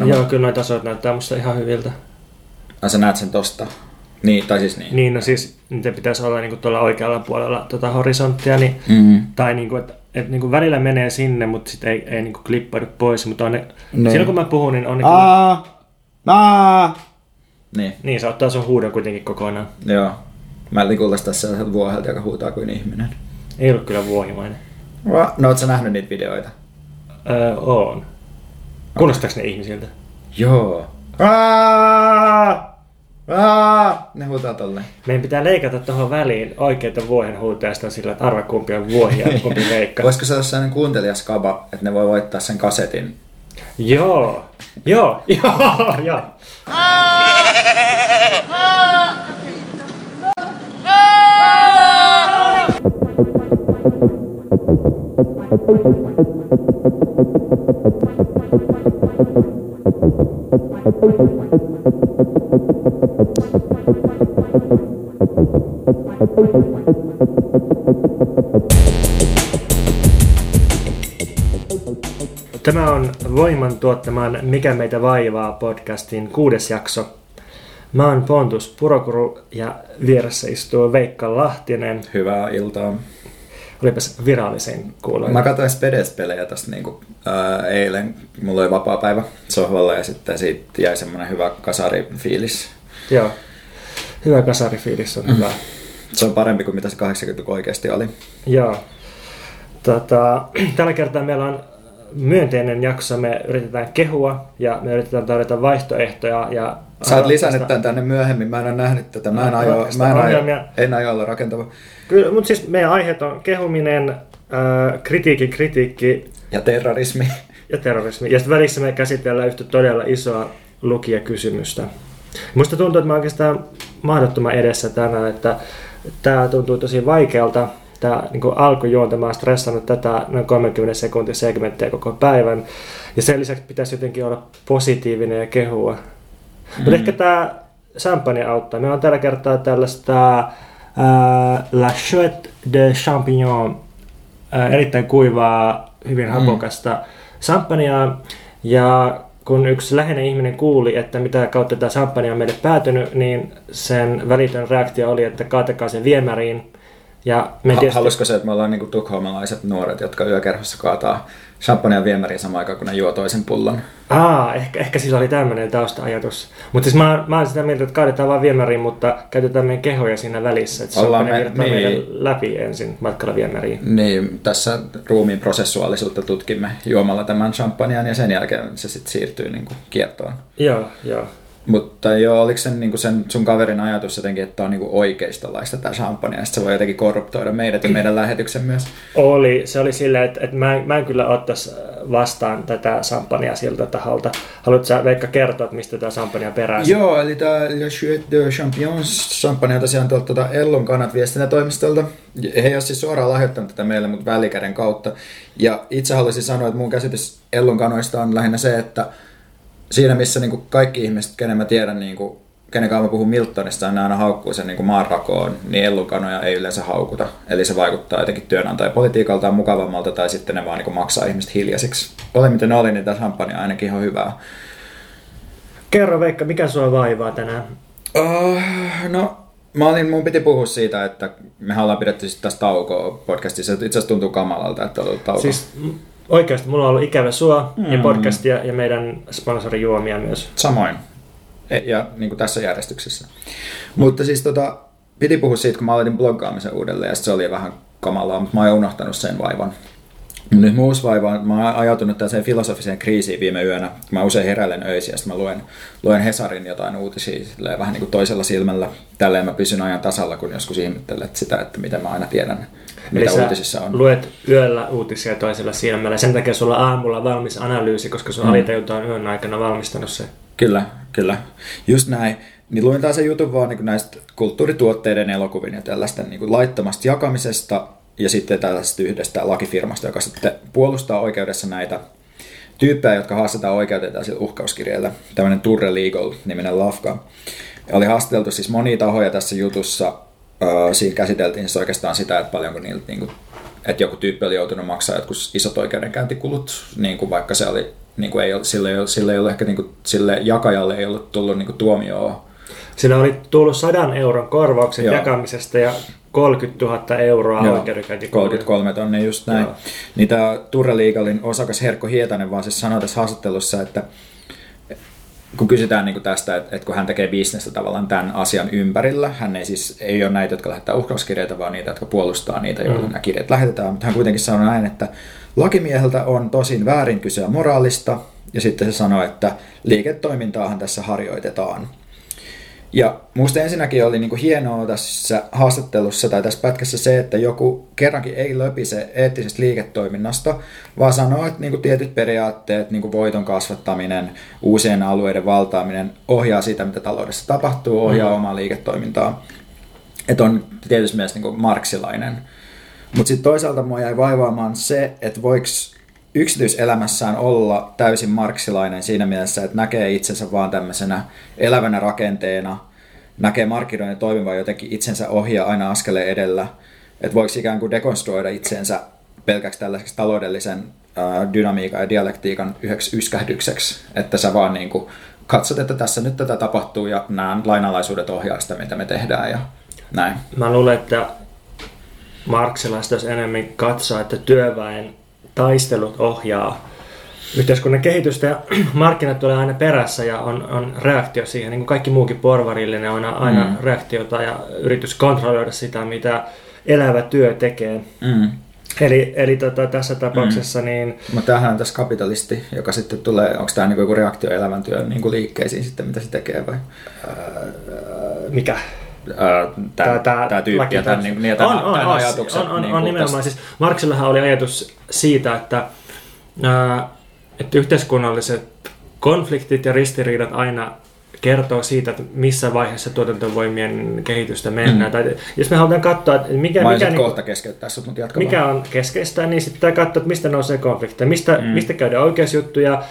näyttänyt. Joo, kyllä noita tasot näyttää musta ihan hyviltä. Ai sä näet sen tosta? Niin, tai siis niin. Niin, no siis niitä pitäisi olla niinku tuolla oikealla puolella tota horisonttia, niin, Mm. tai niinku, että et niinku välillä menee sinne, mutta sitten ei, ei niinku klippaudu pois, mutta on ne, Niin. silloin kun mä puhun, niin on ne kyllä, Aa! Aa! Niin, niin se ottaa sun huudon kuitenkin kokonaan. joo. Mä kuulostaa tässä sellaiselta vuohelta, joka huutaa kuin ihminen. Ei ollut kyllä vuohimainen. No, oot sä nähnyt niitä videoita? Öö, on. Kuulostaako ne ihmisiltä? Joo. Aa! Aa! Ne huutaa tolleen. Meidän pitää leikata tuohon väliin oikeita vuohen huutajasta sillä, että arva kumpi on vuohi ja kumpi leikkaa. Voisiko se olla sellainen kuuntelijaskaba, että ne voi voittaa sen kasetin? Joo, joo, joo, joo. Tämä on Voiman tuottaman Mikä meitä vaivaa podcastin kuudes jakso. Mä oon Pontus Purokuru ja vieressä istuu Veikka Lahtinen. Hyvää iltaa. Olipas virallisen kuuloinen. Mä katsoin Spedes-pelejä tosta niinku, ää, eilen. Mulla oli vapaa päivä sohvalla ja sitten siitä jäi semmonen hyvä kasarifiilis. Joo. Hyvä kasarifiilis on hyvä. Se on parempi kuin mitä se 80 oikeasti oli. Joo. Tota, tällä kertaa meillä on myönteinen jakso. Me yritetään kehua ja me yritetään tarjota vaihtoehtoja. Ja Sä oot lisännyt tän tänne myöhemmin, mä en ole nähnyt tätä, mä en aio, mä en aio, en aio olla rakentava. Kyllä, mutta siis meidän aiheet on kehuminen, kritiikki, kritiikki Ja terrorismi. ja terrorismi. Ja sitten välissä me käsitellään yhtä todella isoa lukijakysymystä. Musta tuntuu, että mä oikeastaan mahdottoman edessä tänään, että tämä tuntuu tosi vaikealta. Tämä niin alkujuonta, mä oon stressannut tätä noin 30 sekuntia segmenttiä koko päivän. Ja sen lisäksi pitäisi jotenkin olla positiivinen ja kehua. Mm. Mutta ehkä tämä champagne auttaa. Meillä on tällä kertaa tällaista ää, La Chouette de Champignon, ää, erittäin kuivaa, hyvin hapokasta champagnea. Ja kun yksi läheinen ihminen kuuli, että mitä kautta tämä champagne on meille päätynyt, niin sen välitön reaktio oli, että kaatakaa se viemäriin. Ja me tietysti... Halusko se, että me ollaan niinku tukholmalaiset nuoret, jotka yökerhossa kaataa champagnea viemäriin samaan aikaan, kun ne juo toisen pullon? Aa, ehkä, ehkä sillä oli tämmöinen tausta-ajatus. Mutta siis mä, mä oon sitä mieltä, että kaadetaan vaan viemäriin, mutta käytetään meidän kehoja siinä välissä. Että Ollaan champagne me- niin. meidän läpi ensin matkalla viemäriin. Niin, tässä ruumiin prosessuaalisuutta tutkimme juomalla tämän champagnean ja sen jälkeen se sitten siirtyy niinku kiertoon. Joo, joo. Mutta joo, oliko sen, niinku sen sun kaverin ajatus jotenkin, että on niinku oikeistolaista tämä champagne, ja se voi jotenkin korruptoida meidät ja meidän lähetyksen myös? Oli, se oli silleen, että, että mä, en, mä en kyllä ottaisi vastaan tätä champagnea siltä taholta. Haluatko sä Veikka kertoa, että mistä tämä champagne peräisin? Joo, eli tämä Le Chouette de Champions champagne on tosiaan tuolta tuota Ellon kannat viestintätoimistolta. He ei ole siis suoraan lahjoittanut tätä meille, mutta välikäden kautta. Ja itse haluaisin sanoa, että mun käsitys Ellon kanoista on lähinnä se, että siinä missä niin kuin kaikki ihmiset, kenen mä tiedän, niin kuin, kenen kanssa mä puhun Miltonista, ja ne aina haukkuu sen niin kuin maanrakoon, niin ellukanoja ei yleensä haukuta. Eli se vaikuttaa jotenkin työnantajapolitiikaltaan mukavammalta, tai sitten ne vaan niin kuin maksaa ihmiset hiljaisiksi. Oli miten oli, niin tämä champagne on ainakin ihan hyvää. Kerro Veikka, mikä sua vaivaa tänään? Uh, no, mä olin, mun piti puhua siitä, että me ollaan pidetty sitten tästä taukoa podcastissa. Itse asiassa tuntuu kamalalta, että on ollut tauko. Siis oikeasti mulla on ollut ikävä sua mm. ja podcastia ja meidän sponsorijuomia myös. Samoin. E- Ja niin kuin tässä järjestyksessä. Mutta siis tota, piti puhua siitä, kun mä aloitin bloggaamisen uudelleen, ja se oli vähän kamalaa, mutta mä oon unohtanut sen vaivan. Nyt mun uusi vaiva on, mä oon ajautunut tällaiseen filosofiseen kriisiin viime yönä. Mä usein heräilen öisin ja sitten mä luen, luen Hesarin jotain uutisia silleen, vähän niin kuin toisella silmällä. Tälleen mä pysyn ajan tasalla, kun joskus ihmettelet sitä, että miten mä aina tiedän, mitä sä uutisissa on. luet yöllä uutisia toisella silmällä. Sen takia sulla on aamulla valmis analyysi, koska sun mm. alitajunta on yön aikana valmistanut se. Kyllä, kyllä. Just näin. Niin luin taas sen jutun vaan niin näistä kulttuurituotteiden, elokuvien ja tällaisten niin laittomasta jakamisesta ja sitten tällaisesta yhdestä lakifirmasta, joka sitten puolustaa oikeudessa näitä tyyppejä, jotka haastetaan oikeuteen tällaisilla uhkauskirjeillä. Tämmöinen Turre Legal-niminen lafka. Ja oli haastateltu siis monia tahoja tässä jutussa. Öö, siinä käsiteltiin siis oikeastaan sitä, että paljonko niiltä niin kuin, että joku tyyppi oli joutunut maksaa jotkut isot oikeudenkäyntikulut, niin kuin vaikka se oli niin kuin ei ole, sille, ei ole, sille, ei ole ehkä niin kuin, sille jakajalle ei ollut tullut niin kuin tuomioon. Sillä oli tullut 100 euron korvauksen Joo. jakamisesta ja 30 000 euroa Joo, 33 tonne just näin. Joo. Niin tämä Turre Liigalin osakas Herkko Hietanen vaan siis sanoi tässä haastattelussa, että kun kysytään niin kuin tästä, että, että kun hän tekee bisnestä tavallaan tämän asian ympärillä, hän ei siis ei ole näitä, jotka lähettää uhkauskirjeitä, vaan niitä, jotka puolustaa niitä, joille mm. nämä kirjeet lähetetään, mutta hän kuitenkin sanoi näin, että lakimieheltä on tosin väärin kysyä moraalista, ja sitten se sanoi, että liiketoimintaahan tässä harjoitetaan. Ja musta ensinnäkin oli niinku hienoa tässä haastattelussa tai tässä pätkässä se, että joku kerrankin ei löpise eettisestä liiketoiminnasta, vaan sanoo, että niinku tietyt periaatteet, niinku voiton kasvattaminen, uusien alueiden valtaaminen ohjaa sitä, mitä taloudessa tapahtuu, ohjaa mm. omaa liiketoimintaa. Että on tietysti mielessä niinku marksilainen. Mutta sitten toisaalta mua jäi vaivaamaan se, että voiko yksityiselämässään olla täysin marksilainen siinä mielessä, että näkee itsensä vaan tämmöisenä elävänä rakenteena, näkee markkinoiden toimivan jotenkin itsensä ohjaa aina askeleen edellä, että voiko ikään kuin dekonstruoida itsensä pelkäksi tällaiseksi taloudellisen dynamiikan ja dialektiikan yhdeksi yskähdykseksi, että sä vaan niin kuin katsot, että tässä nyt tätä tapahtuu ja nämä lainalaisuudet ohjaa sitä, mitä me tehdään ja näin. Mä luulen, että marksilaista enemmän katsoa, että työväen taistelut ohjaa yhteiskunnan kehitystä ja markkinat tulee aina perässä ja on, on reaktio siihen, niin kuin kaikki muukin porvarillinen on aina mm. reaktiota ja yritys kontrolloida sitä, mitä elävä työ tekee. Mm. Eli, eli tota, tässä tapauksessa mm. niin... Mutta tämähän on tässä kapitalisti, joka sitten tulee, onko tämä niinku joku reaktio elävän työn niinku liikkeisiin sitten, mitä se tekee vai? Öö, mikä? Tämä, tämä, tämä tyyppi ja tämän, niin, tämän, on, on, tämän ajatuksen. On, on, niin on nimenomaan. Siis Marksillahan oli ajatus siitä, että, ää, että yhteiskunnalliset konfliktit ja ristiriidat aina kertoo siitä, että missä vaiheessa tuotantovoimien kehitystä mennään. Mm. Tai, jos me halutaan katsoa, että mikä, mikä, niin, kohta keskeyttää sut, mutta mikä on keskeistä, niin sitten pitää katsoa, että mistä nousee konflikteja, mistä, mm. mistä käydään oikeusjuttuja,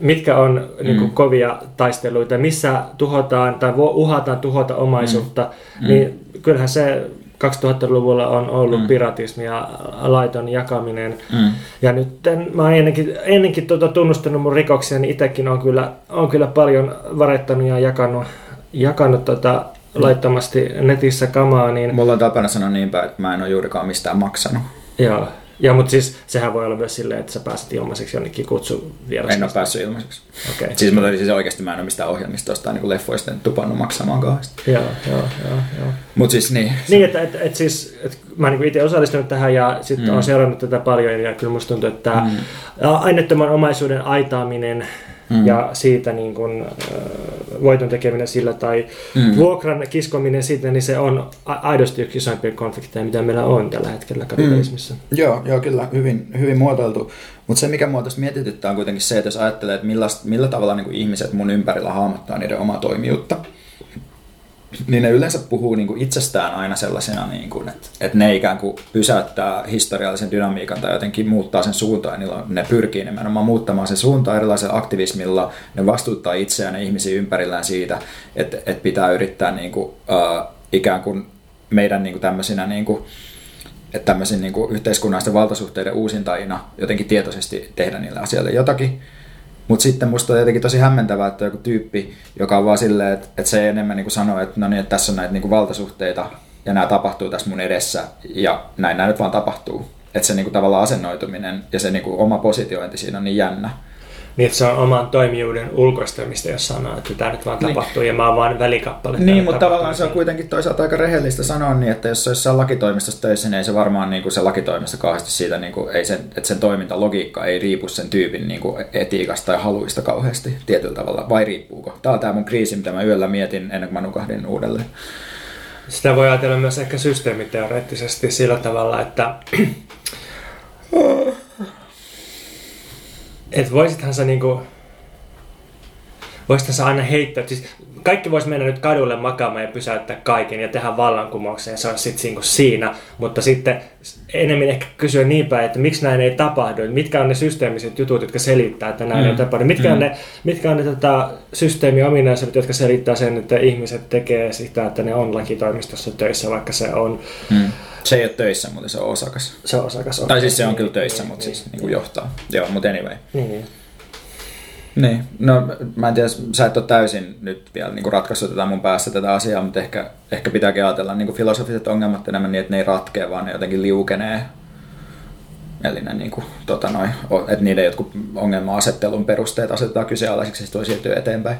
mitkä on mm. niin kuin, kovia taisteluita, missä tuhotaan tai uhataan tuhota omaisuutta, mm. niin kyllähän se 2000-luvulla on ollut mm. piratismi ja laiton jakaminen. Mm. Ja nyt mä oon ennenkin, ennenkin tuota tunnustanut mun rikoksia, niin itsekin on kyllä, on kyllä paljon varettanut ja jakanut, jakanut tota laittomasti netissä kamaa. Niin... Mulla on tapana sanoa niin päin, että mä en ole juurikaan mistään maksanut. Joo. Ja, mutta siis sehän voi olla myös silleen, että sä pääset ilmaiseksi jonnekin kutsu vielä. En ole päässyt ilmaiseksi. Okay. Siis, mutta siis oikeasti mä en ole mistään ohjelmistosta tai niin leffoista tupannut maksamaan kauheasti. Joo, joo, joo. joo. Mutta siis niin. Niin, että et, et siis, et mä niin itse osallistunut tähän ja sitten mm. olen seurannut tätä paljon ja kyllä musta tuntuu, että mm. aineettoman omaisuuden aitaaminen mm. ja siitä niin kun, voiton tekeminen sillä tai mm. vuokran kiskominen siitä, niin se on aidosti yksi isoimpia konflikteja, mitä meillä on tällä hetkellä kapitalismissa. Mm. Joo, joo, kyllä, hyvin, hyvin muotoiltu. Mutta se, mikä mua tässä mietityttää, on kuitenkin se, että jos ajattelee, että millä, millä tavalla niin ihmiset mun ympärillä hahmottaa niiden omaa toimijuutta, niin ne yleensä puhuu niin kuin itsestään aina sellaisena, niin kuin, että, että ne ikään kuin pysäyttää historiallisen dynamiikan tai jotenkin muuttaa sen suuntaan. Niillä ne pyrkii nimenomaan muuttamaan sen suuntaan erilaisella aktivismilla. Ne vastuuttaa itseään ja ihmisiä ympärillään siitä, että, että pitää yrittää niin kuin, uh, ikään kuin meidän niin kuin tämmöisinä niin kuin, että tämmöisen niin kuin yhteiskunnallisten valtasuhteiden uusintajina jotenkin tietoisesti tehdä niille asioille jotakin. Mutta sitten musta on jotenkin tosi hämmentävää, että joku tyyppi, joka on vaan silleen, että, että se enemmän niin sanoo, että no niin, että tässä on näitä niin valtasuhteita ja nämä tapahtuu tässä mun edessä ja näin nämä nyt vaan tapahtuu. Että se niin kuin tavallaan asennoituminen ja se niin kuin oma positiointi siinä on niin jännä. Niin, että se on oman toimijuuden ulkoistamista, jos sanoo, että tämä nyt vaan niin. tapahtuu ja mä oon vaan välikappale. Niin, mutta tavallaan se on kuitenkin toisaalta aika rehellistä sanoa niin, että jos se olisi lakitoimistossa töissä, niin ei se varmaan niin kuin se lakitoimisto kauheasti siitä, niin kuin, ei sen, että sen toimintalogiikka ei riipu sen tyypin niin kuin etiikasta tai haluista kauheasti tietyllä tavalla, vai riippuuko? Tämä on tämä mun kriisi, mitä mä yöllä mietin ennen kuin mä nukahdin uudelleen. Sitä voi ajatella myös ehkä systeemiteoreettisesti sillä tavalla, että että voisithan sä niinku, voisithan sä aina heittää, siis kaikki vois mennä nyt kadulle makaamaan ja pysäyttää kaiken ja tehdä vallankumouksen ja se on sitten niinku siinä, mutta sitten enemmän ehkä kysyä niin päin, että miksi näin ei tapahdu, mitkä on ne systeemiset jutut, jotka selittää, että näin mm. ei tapahdu, mitkä mm. on ne, mitkä on ne tota, systeemiominaisuudet, jotka selittää sen, että ihmiset tekee sitä, että ne on lakitoimistossa töissä, vaikka se on mm se ei ole töissä, mutta se on osakas. Se on osakas. Okay. Tai siis se on kyllä töissä, niin, mutta niin, siis niin, niin johtaa. Joo, mutta anyway. Niin, niin. Niin, no mä en tiedä, sä et ole täysin nyt vielä niin ratkaissut tätä mun päässä tätä asiaa, mutta ehkä, ehkä pitääkin ajatella niin filosofiset ongelmat enemmän niin, että ne ei ratkea, vaan ne jotenkin liukenee. Eli ne, niin kuin, tota noi, että niiden jotkut ongelma-asettelun perusteet asetetaan kyseenalaisiksi ja sitten voi siirtyä eteenpäin.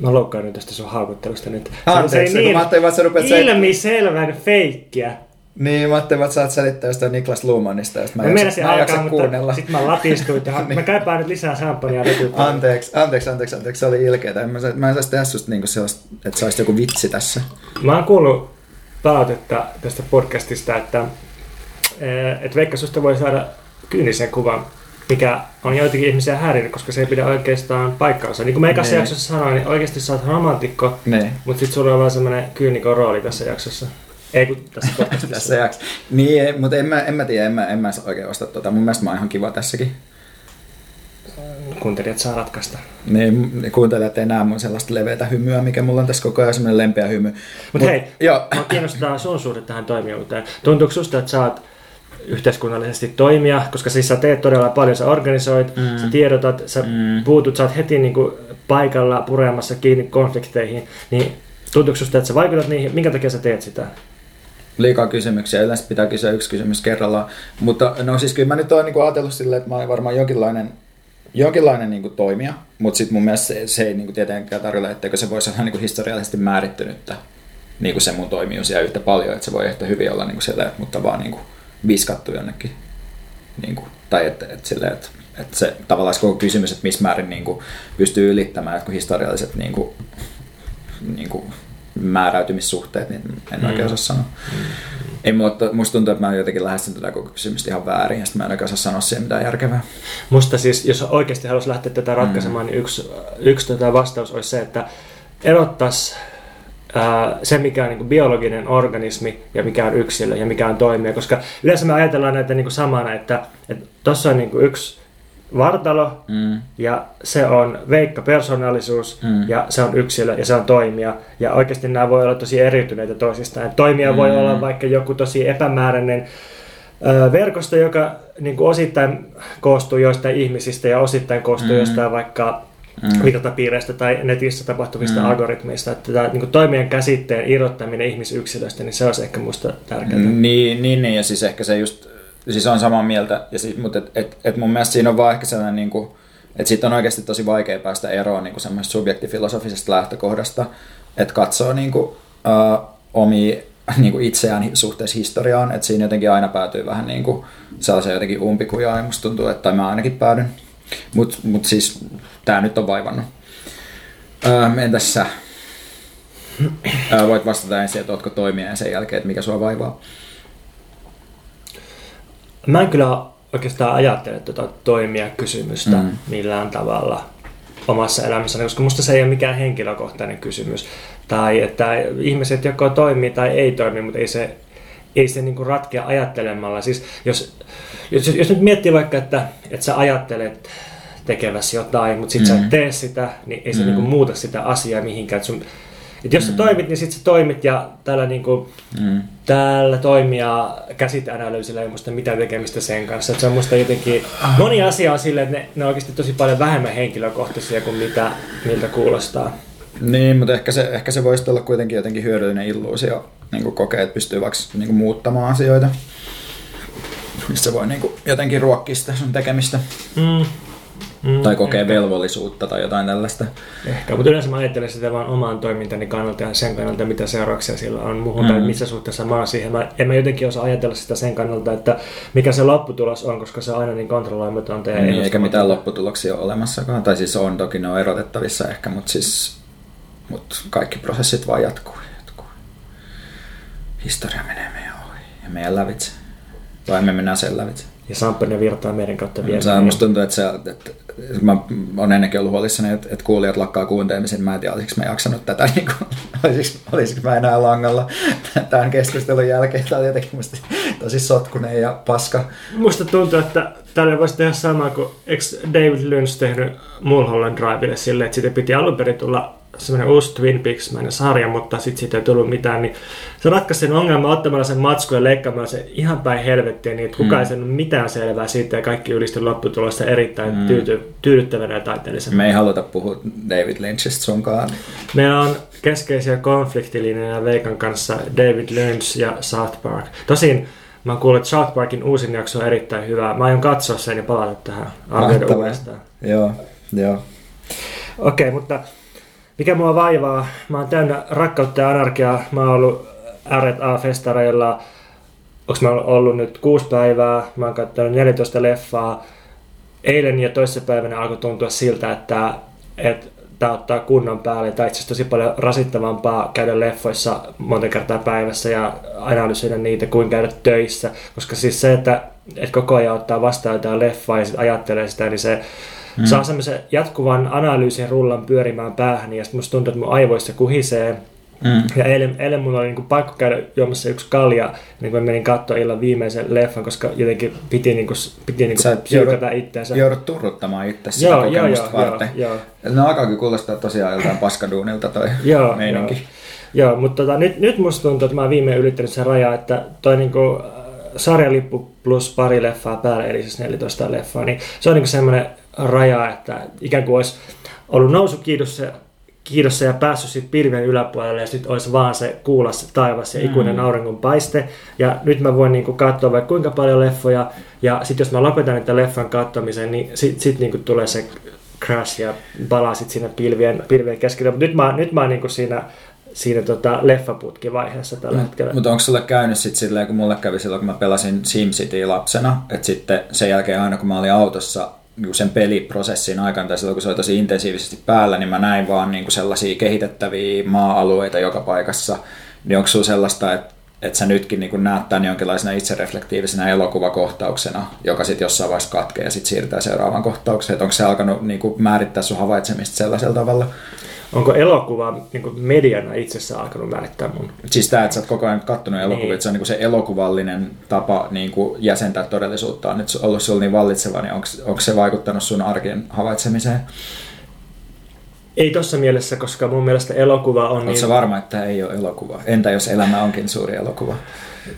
Mä loukkaan nyt tästä sun haukuttelusta nyt. Anteeksi, se, niin kun mä ajattelin, että sä rupeat ilmiselvän feikkiä. Niin, mä ajattelin, että sä oot selittää jostain Niklas Luhmannista, josta mä, mä jaksa, mä alkaa, mutta kuunnella. Sit mä latistuin ja niin. mä kaipaan nyt lisää champagnea Anteeksi, anteeksi, anteeksi, anteeksi, se oli ilkeetä. Mä, mä en saisi tehdä susta niinku sellaista, että saisit joku vitsi tässä. Mä oon kuullut palautetta tästä podcastista, että, eh, että Veikka susta voi saada kyynisen kuvan mikä on joitakin ihmisiä häirinyt, koska se ei pidä oikeastaan paikkaansa. Niin kuin mä ekassa nee. jaksossa sanoin, niin oikeasti sä oot romantikko, nee. mutta sitten sulla on vaan semmoinen kyynikon rooli tässä jaksossa. Ei kun tässä podcastissa. tässä jaksossa. Niin, mutta en mä, en mä tiedä, en mä, en mä oikein osta tota. Mun mielestä mä oon ihan kiva tässäkin. Kuuntelijat saa ratkaista. Niin, kuuntelijat ei näe mun sellaista leveätä hymyä, mikä mulla on tässä koko ajan semmoinen lempeä hymy. Mutta Mut, hei, joo. mä kiinnostaa sun suhde tähän toimijuuteen. Tuntuuko susta, että sä oot yhteiskunnallisesti toimia, koska siis sä teet todella paljon, sä organisoit, mm. sä tiedotat, sä mm. puutut, sä oot heti niin kuin paikalla puremassa kiinni konflikteihin, niin tuntuuko susta, että sä vaikutat niihin, minkä takia sä teet sitä? Liikaa kysymyksiä, yleensä pitää kysyä yksi kysymys kerrallaan, mutta no siis kyllä mä nyt oon niin ajatellut silleen, että mä olen varmaan jonkinlainen jonkinlainen niin kuin, toimija, mutta sitten mun mielestä se, se ei kuin, tietenkään tarjolla, etteikö se voisi olla niin kuin, historiallisesti määrittynyttä kuin se mun toimijuus ja yhtä paljon, että se voi ehkä hyvin olla niin kuin, siellä, mutta vaan niin kuin, viskattu jonnekin. Niin kuin, tai että, että, sille, että, että se tavallaan koko kysymys, että missä määrin niin kuin, pystyy ylittämään historialliset niin kuin, niin kuin, määräytymissuhteet, niin en mm. oikein osaa sanoa. Mm. Ei, mutta musta tuntuu, että mä jotenkin lähestyn tätä koko kysymystä ihan väärin, ja sitten mä en oikein osaa sanoa siihen mitään järkevää. Musta siis, jos oikeasti haluaisi lähteä tätä ratkaisemaan, mm. niin yksi, yksi tätä vastaus olisi se, että erottaisi se, mikä on niin biologinen organismi ja mikä on yksilö ja mikä on toimija. Koska yleensä me ajatellaan näitä niin samana, että tuossa on niin yksi vartalo mm. ja se on veikka persoonallisuus mm. ja se on yksilö ja se on toimija. Ja oikeasti nämä voi olla tosi eriytyneitä toisistaan. Toimija mm. voi olla vaikka joku tosi epämääräinen verkosto, joka niin kuin osittain koostuu joistain ihmisistä ja osittain koostuu mm. jostain vaikka mm. tai netissä tapahtuvista mm. algoritmeista. Että tämä niin toimien käsitteen irrottaminen ihmisyksilöstä, niin se olisi ehkä minusta tärkeää. Niin, niin, niin, ja siis ehkä se just, siis on samaa mieltä, ja siis, mutta et, et, et mun mielestä siinä on vaan ehkä sellainen, niin kuin, että siitä on oikeasti tosi vaikea päästä eroon niin semmoisesta subjektifilosofisesta lähtökohdasta, että katsoo niin kuin, uh, omia niin kuin itseään suhteessa historiaan, että siinä jotenkin aina päätyy vähän niin kuin sellaiseen jotenkin umpikujaan, ja musta tuntuu, että mä ainakin päädyn. Mutta mut siis tämä nyt on vaivannut. Öö, entäs sä? Öö, voit vastata ensin, että ootko toimia ja sen jälkeen, että mikä sua vaivaa. Mä en kyllä oikeastaan ajattele tuota toimia kysymystä mm. millään tavalla omassa elämässäni, koska musta se ei ole mikään henkilökohtainen kysymys. Tai että ihmiset joko toimii tai ei toimi, mutta ei se, ei se niinku ratkea ajattelemalla. Siis jos, jos, jos nyt miettii vaikka, että, että sä ajattelet tekevässä jotain, mutta sitten mm. sä et tee sitä, niin ei se mm. niinku muuta sitä asiaa mihinkään. Et sun, et jos mm. sä toimit, niin sitten sä toimit ja tällä, niinku, mm. tällä toimia käsiteanalyysillä ei muista mitään tekemistä sen kanssa. Et se on musta jotenkin, moni asia on silleen, että ne, ne on oikeasti tosi paljon vähemmän henkilökohtaisia kuin mitä, miltä kuulostaa. Niin, mutta ehkä se, ehkä se voisi olla kuitenkin jotenkin hyödyllinen illuusio niin kokea, että pystyy vaikka niin muuttamaan asioita missä voi niin kuin jotenkin ruokkia sitä sun tekemistä. Mm. Mm, tai kokee ehkä. velvollisuutta tai jotain tällaista. Ehkä, mutta yleensä mä ajattelen sitä vaan oman toimintani kannalta ja sen kannalta, mitä seurauksia sillä on muuhun mm. tai missä suhteessa mä oon siihen. Mä, en mä jotenkin osaa ajatella sitä sen kannalta, että mikä se lopputulos on, koska se on aina niin kontrolloimatonta. Ja niin, eikä mitään lopputuloksia ole olemassakaan. Tai siis on toki, ne on erotettavissa ehkä, mutta siis mutta kaikki prosessit vaan jatkuu jatkuu. Historia menee meidän ohi ja meidän lävitse. Tai me mennään sen lävitse. Ja champagne virtaa meidän kautta vielä. Se musta tuntuu, että, se, että, että mä oon ennenkin ollut huolissani, että, että kuulijat lakkaa kuuntelemisen. Mä en tiedä, olisiko mä jaksanut tätä, niin kuin, olisiko, olisiko mä enää langalla tämän keskustelun jälkeen. Tämä oli jotenkin musta tosi sotkunen ja paska. Musta tuntuu, että tälle voisi tehdä sama kuin eikö David Lynch tehnyt Mulholland Drivelle silleen, että siitä piti alun perin tulla semmoinen uusi Twin Peaks-mäinen sarja, mutta sitten siitä ei tullut mitään, niin se ratkaisi sen ongelman ottamalla sen matskun ja leikkaamalla se ihan päin helvettiä, niin että kukaan mm. ei saanut mitään selvää siitä ja kaikki ylisti lopputulosta erittäin mm. tyyty, tyydyttävänä ja taiteellisena. Me ei haluta puhua David Lynchistä sunkaan. Meillä on keskeisiä konfliktilinjoja Veikan kanssa David Lynch ja South Park. Tosin Mä oon kuullut, että South Parkin uusin jakso on erittäin hyvä. Mä aion katsoa sen ja palata tähän arvioida uudestaan. Joo, joo. Okei, okay, mutta mikä mua vaivaa? Mä oon täynnä rakkautta ja anarkiaa. Mä oon ollut R&A-festareilla. Onks mä ollut nyt kuusi päivää? Mä oon katsonut 14 leffaa. Eilen ja toissapäivänä alkoi tuntua siltä, että, että tämä ottaa kunnon päälle. Tai itse tosi paljon rasittavampaa käydä leffoissa monta kertaa päivässä ja analysoida niitä kuin käydä töissä. Koska siis se, että, että koko ajan ottaa vastaan jotain leffaa ja sitten ajattelee sitä, niin se mm. saa semmoisen jatkuvan analyysin rullan pyörimään päähän. Ja sitten musta tuntuu, että mun aivoissa kuhisee Mm. Ja eilen, eilen mulla oli niin pakko käydä juomassa yksi kalja, niin kun menin katsoa illan viimeisen leffan, koska jotenkin piti, niin kuin, piti niin kuin psyykätä itseänsä. Joudut turruttamaan itse sitä joo, kokemusta joo, varten. Joo, joo. Ne alkaakin kuulostaa tosiaan joltain paskaduunilta toi joo, meininki. Joo, joo mutta tota, nyt, nyt musta tuntuu, että mä oon viimein ylittänyt sen raja, että toi niin kuin, äh, sarjalippu plus pari leffaa päälle, eli siis 14 leffaa, niin se on niin semmoinen raja, että ikään kuin olisi ollut nousu kiitos se kiidossa ja päässyt sitten pilven yläpuolelle ja sitten olisi vaan se kuulas taivas ja ikuinen mm. auringon paiste. Ja nyt mä voin niinku katsoa vaikka kuinka paljon leffoja ja sitten jos mä lopetan niitä leffan katsomisen, niin sitten sit niinku tulee se crash ja palaa sitten siinä pilvien, pilvien keskellä. Mutta nyt mä, nyt mä oon niinku siinä siinä tota leffaputkivaiheessa tällä mm, hetkellä. Mutta onko sulle käynyt sitten silleen, kun mulle kävi silloin, kun mä pelasin SimCity lapsena, että sitten sen jälkeen aina kun mä olin autossa sen peliprosessin aikana tai silloin kun se oli tosi intensiivisesti päällä, niin mä näin vaan niin kuin sellaisia kehitettäviä maa-alueita joka paikassa. Niin onko sulla sellaista, että että sä nytkin niin näet tämän jonkinlaisena itsereflektiivisena elokuvakohtauksena, joka sitten jossain vaiheessa katkee ja sitten siirtää seuraavaan kohtaukseen. Onko se alkanut niin kuin määrittää sun havaitsemista sellaisella tavalla? Onko elokuva niin kuin mediana itsessään alkanut määrittää mun? Siis tämä, että sä oot koko ajan kattonut elokuvia, niin. että se on niin se elokuvallinen tapa niin kuin jäsentää todellisuutta on nyt ollut sulla niin vallitseva, niin onko, onko se vaikuttanut sun arkien havaitsemiseen? Ei tuossa mielessä, koska mun mielestä elokuva on... Oletko niin... varma, että ei ole elokuva? Entä jos elämä onkin suuri elokuva?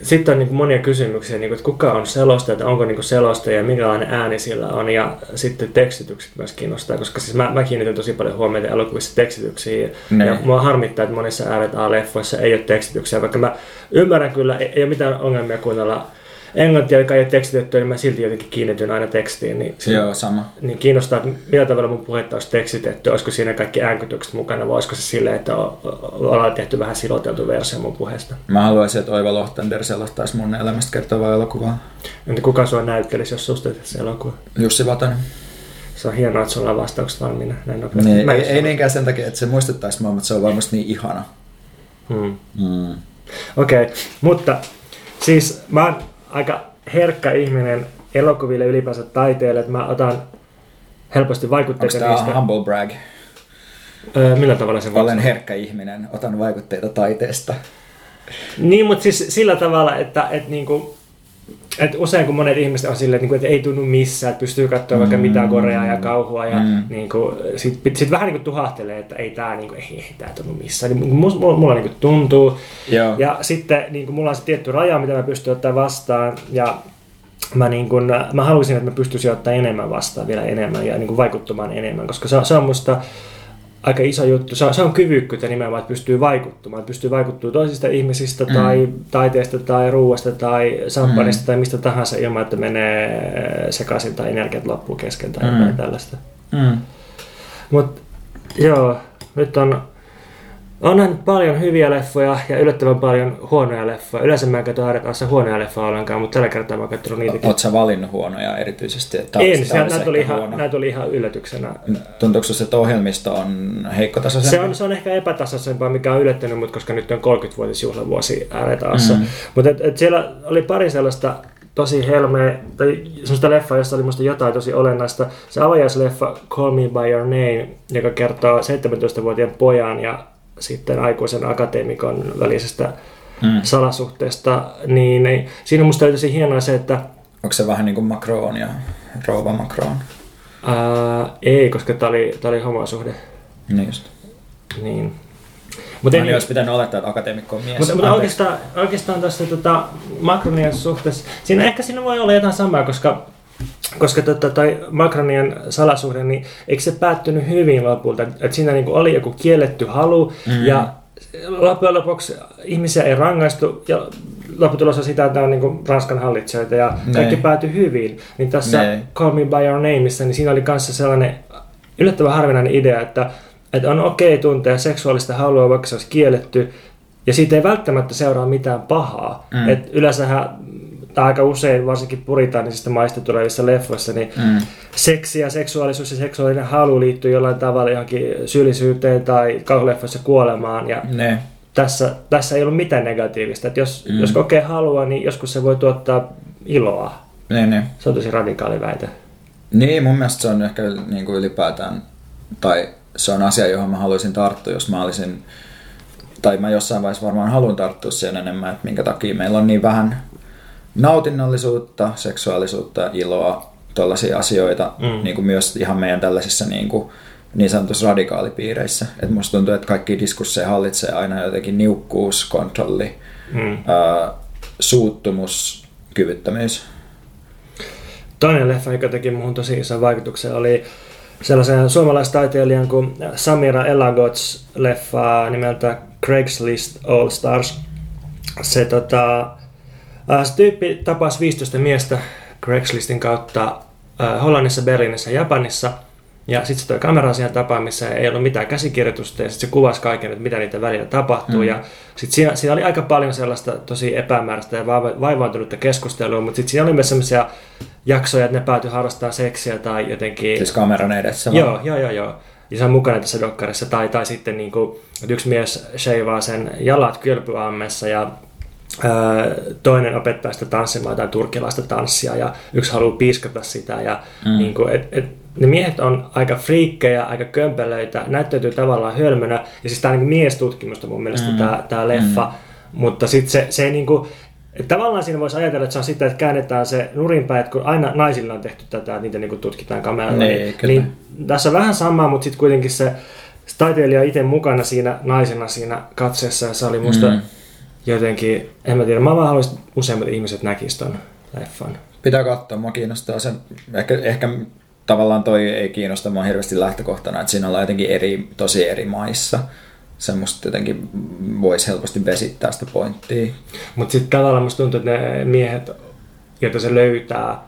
Sitten on niin kuin monia kysymyksiä, niin kuin, että kuka on selostaja, että onko niin selostaja ja minkälainen ääni sillä on. Ja sitten tekstitykset myös kiinnostaa, koska siis mä, mä kiinnitän tosi paljon huomiota elokuvissa tekstityksiin. Ne. Ja mua harmittaa, että monissa ääret A-leffoissa ei ole tekstityksiä, vaikka mä ymmärrän kyllä, ei, ei ole mitään ongelmia kuunnella englantia, joka ei ole tekstitetty, niin mä silti jotenkin kiinnityn aina tekstiin. Niin, Joo, sama. Niin kiinnostaa, että millä tavalla mun puhetta olisi tekstitetty, olisiko siinä kaikki äänkytykset mukana, vai olisiko se silleen, että ollaan tehty vähän siloteltu versio mun puheesta. Mä haluaisin, että Oiva Lohtander selostaisi mun elämästä kertovaa elokuvaa. Entä kuka sua näyttelisi, jos susta se elokuva? Jussi Vatanen. Se on hienoa, että sulla on vastaukset valmiina näin nopeasti. Niin, ei, ei niinkään sen takia, että se muistuttaisi mua, mutta se on varmasti niin ihana. Hmm. Hmm. Okei, okay, mutta siis mä aika herkkä ihminen elokuville ylipäänsä taiteelle, että mä otan helposti vaikutteita Onko niistä. humble brag? Öö, millä tavalla se Olen herkkä ihminen, otan vaikutteita taiteesta. Niin, mutta siis sillä tavalla, että, että niinku, et usein kun monet ihmiset on silleen, että, ei tunnu missään, että pystyy katsoa mm. vaikka mitä koreaa ja kauhua ja mm. niin sitten sit vähän niin kuin tuhahtelee, että ei tämä niin kuin, ei, ei tää tunnu missään. Niin mulla, mulla niin kuin tuntuu. Joo. Ja sitten niin kuin, mulla on se tietty raja, mitä mä pystyn ottaa vastaan ja mä, niin kuin, mä haluaisin, että mä pystyisin ottaa enemmän vastaan vielä enemmän ja niin kuin vaikuttamaan enemmän, koska se, se on musta aika iso juttu. Se on, se on kyvykkyyttä nimenomaan, että pystyy vaikuttamaan. Että pystyy vaikuttamaan toisista ihmisistä mm. tai taiteesta tai ruuasta tai samppanista mm. tai mistä tahansa ilman, että menee sekaisin tai energiat loppuu kesken tai mm. tällaista. Mm. Mutta joo, nyt on nähnyt paljon hyviä leffoja ja yllättävän paljon huonoja leffoja. Yleensä mä en katso kanssa huonoja leffoja ollenkaan, mutta tällä kertaa mä oon katsonut niitäkin. Oletko valinnut huonoja erityisesti? Että en, se, nämä, tuli ihan, nämä tuli ihan yllätyksenä. Tuntuuko se, että ohjelmisto on heikkotasoisempaa? Se on, se on ehkä epätasaisempaa, mikä on yllättänyt mut, koska nyt on 30-vuotisjuhlavuosi ääretaassa. Mm. Mutta et, et siellä oli pari sellaista tosi helmeä, tai sellaista leffaa, jossa oli musta jotain tosi olennaista. Se avajaisleffa Call Me By Your Name, joka kertoo 17-vuotiaan pojan ja sitten aikuisen akateemikon välisestä mm. salasuhteesta, niin, niin siinä on musta tosi hienoa se, että... Onko se vähän niin kuin Macron ja rouva Macron? Ää, ei, koska tämä oli, tää oli homosuhde. Niin just. Niin. Mutta ei olisi pitänyt olettaa, että akateemikko on mies. Mutta, mutta oikeastaan, oikeastaan tässä tota, Macronien suhteessa, siinä ehkä siinä voi olla jotain samaa, koska koska tota, toi Macronien salasuhde, niin eikö se päättynyt hyvin lopulta? Että siinä niin oli joku kielletty halu mm-hmm. ja loppujen lopuksi ihmisiä ei rangaistu ja lopputulos on sitä, että on niin Ranskan hallitsijoita ja ne. kaikki päätyi hyvin. Niin tässä ne. Call Me By Your Nameissa, niin siinä oli kanssa sellainen yllättävän harvinainen idea, että, että on okei okay tuntea seksuaalista halua, vaikka se olisi kielletty, ja siitä ei välttämättä seuraa mitään pahaa. Mm. Et yleensähän aika usein, varsinkin puritaanisista maista tulevissa leffoissa, niin mm. seksi ja seksuaalisuus ja seksuaalinen halu liittyy jollain tavalla johonkin syyllisyyteen tai kauhuleffoissa kuolemaan. Ja ne. Tässä, tässä ei ollut mitään negatiivista. Että jos, mm. jos kokee halua, niin joskus se voi tuottaa iloa. Ne, ne. Se on tosi radikaali väite. Niin, mun mielestä se on ehkä niin kuin ylipäätään, tai se on asia, johon mä haluaisin tarttua, jos mä olisin, tai mä jossain vaiheessa varmaan haluan tarttua sen enemmän, että minkä takia meillä on niin vähän nautinnollisuutta, seksuaalisuutta, iloa, tällaisia asioita, mm. niin kuin myös ihan meidän tällaisissa niin, kuin, niin sanotussa radikaalipiireissä. Et musta tuntuu, että kaikki diskursseja hallitsee aina jotenkin niukkuus, kontrolli, mm. ää, suuttumus, kyvyttömyys. Toinen leffa, joka teki muuhun tosi ison vaikutuksen, oli sellaisen suomalaistaiteilijan kuin Samira Elagots leffa nimeltä Craigslist All Stars. Se tota, se tyyppi tapasi 15 miestä Craigslistin kautta äh, Hollannissa, Berliinissä ja Japanissa. Ja sitten se toi kamera siihen tapaamiseen, ei ollut mitään käsikirjoitusta ja sitten se kuvasi kaiken, että mitä niitä välillä tapahtuu. Mm. Ja sitten siinä, siinä, oli aika paljon sellaista tosi epämääräistä ja vaivaantunutta keskustelua, mutta sitten siinä oli myös sellaisia jaksoja, että ne päätyi harrastamaan seksiä tai jotenkin... Siis kameran edessä vai? Joo, joo, joo, joo. Ja se on mukana tässä dokkarissa. Tai, tai sitten niin kuin, että yksi mies sheivaa sen jalat kylpyammessa ja toinen opettaa sitä tanssimaan jotain turkilaista tanssia ja yksi haluaa piiskata sitä. Ja mm. niin kuin, et, et, ne miehet on aika friikkejä, aika kömpelöitä, näyttäytyy tavallaan hölmönä. Ja siis tämä on niin miestutkimusta mun mielestä mm. tämä, tämä leffa. Mm. Mutta sitten se, se ei niin kuin, tavallaan siinä voisi ajatella, että se on sitä, että käännetään se nurinpäin, että kun aina naisilla on tehty tätä, että niitä niin kuin tutkitaan kameralla. Niin, niin, niin tässä on vähän samaa, mutta sitten kuitenkin se, se taiteilija itse mukana siinä naisena siinä katseessa ja se oli musta mm jotenkin, en mä tiedä, mä vaan haluaisin, että useimmat ihmiset näkisivät ton leffan. Pitää katsoa, mua kiinnostaa se. Ehkä, ehkä tavallaan toi ei kiinnosta mua hirveästi lähtökohtana, että siinä ollaan jotenkin eri, tosi eri maissa. Semmoista jotenkin voisi helposti vesittää sitä pointtia. Mutta sitten tavallaan musta tuntuu, että ne miehet, joita se löytää,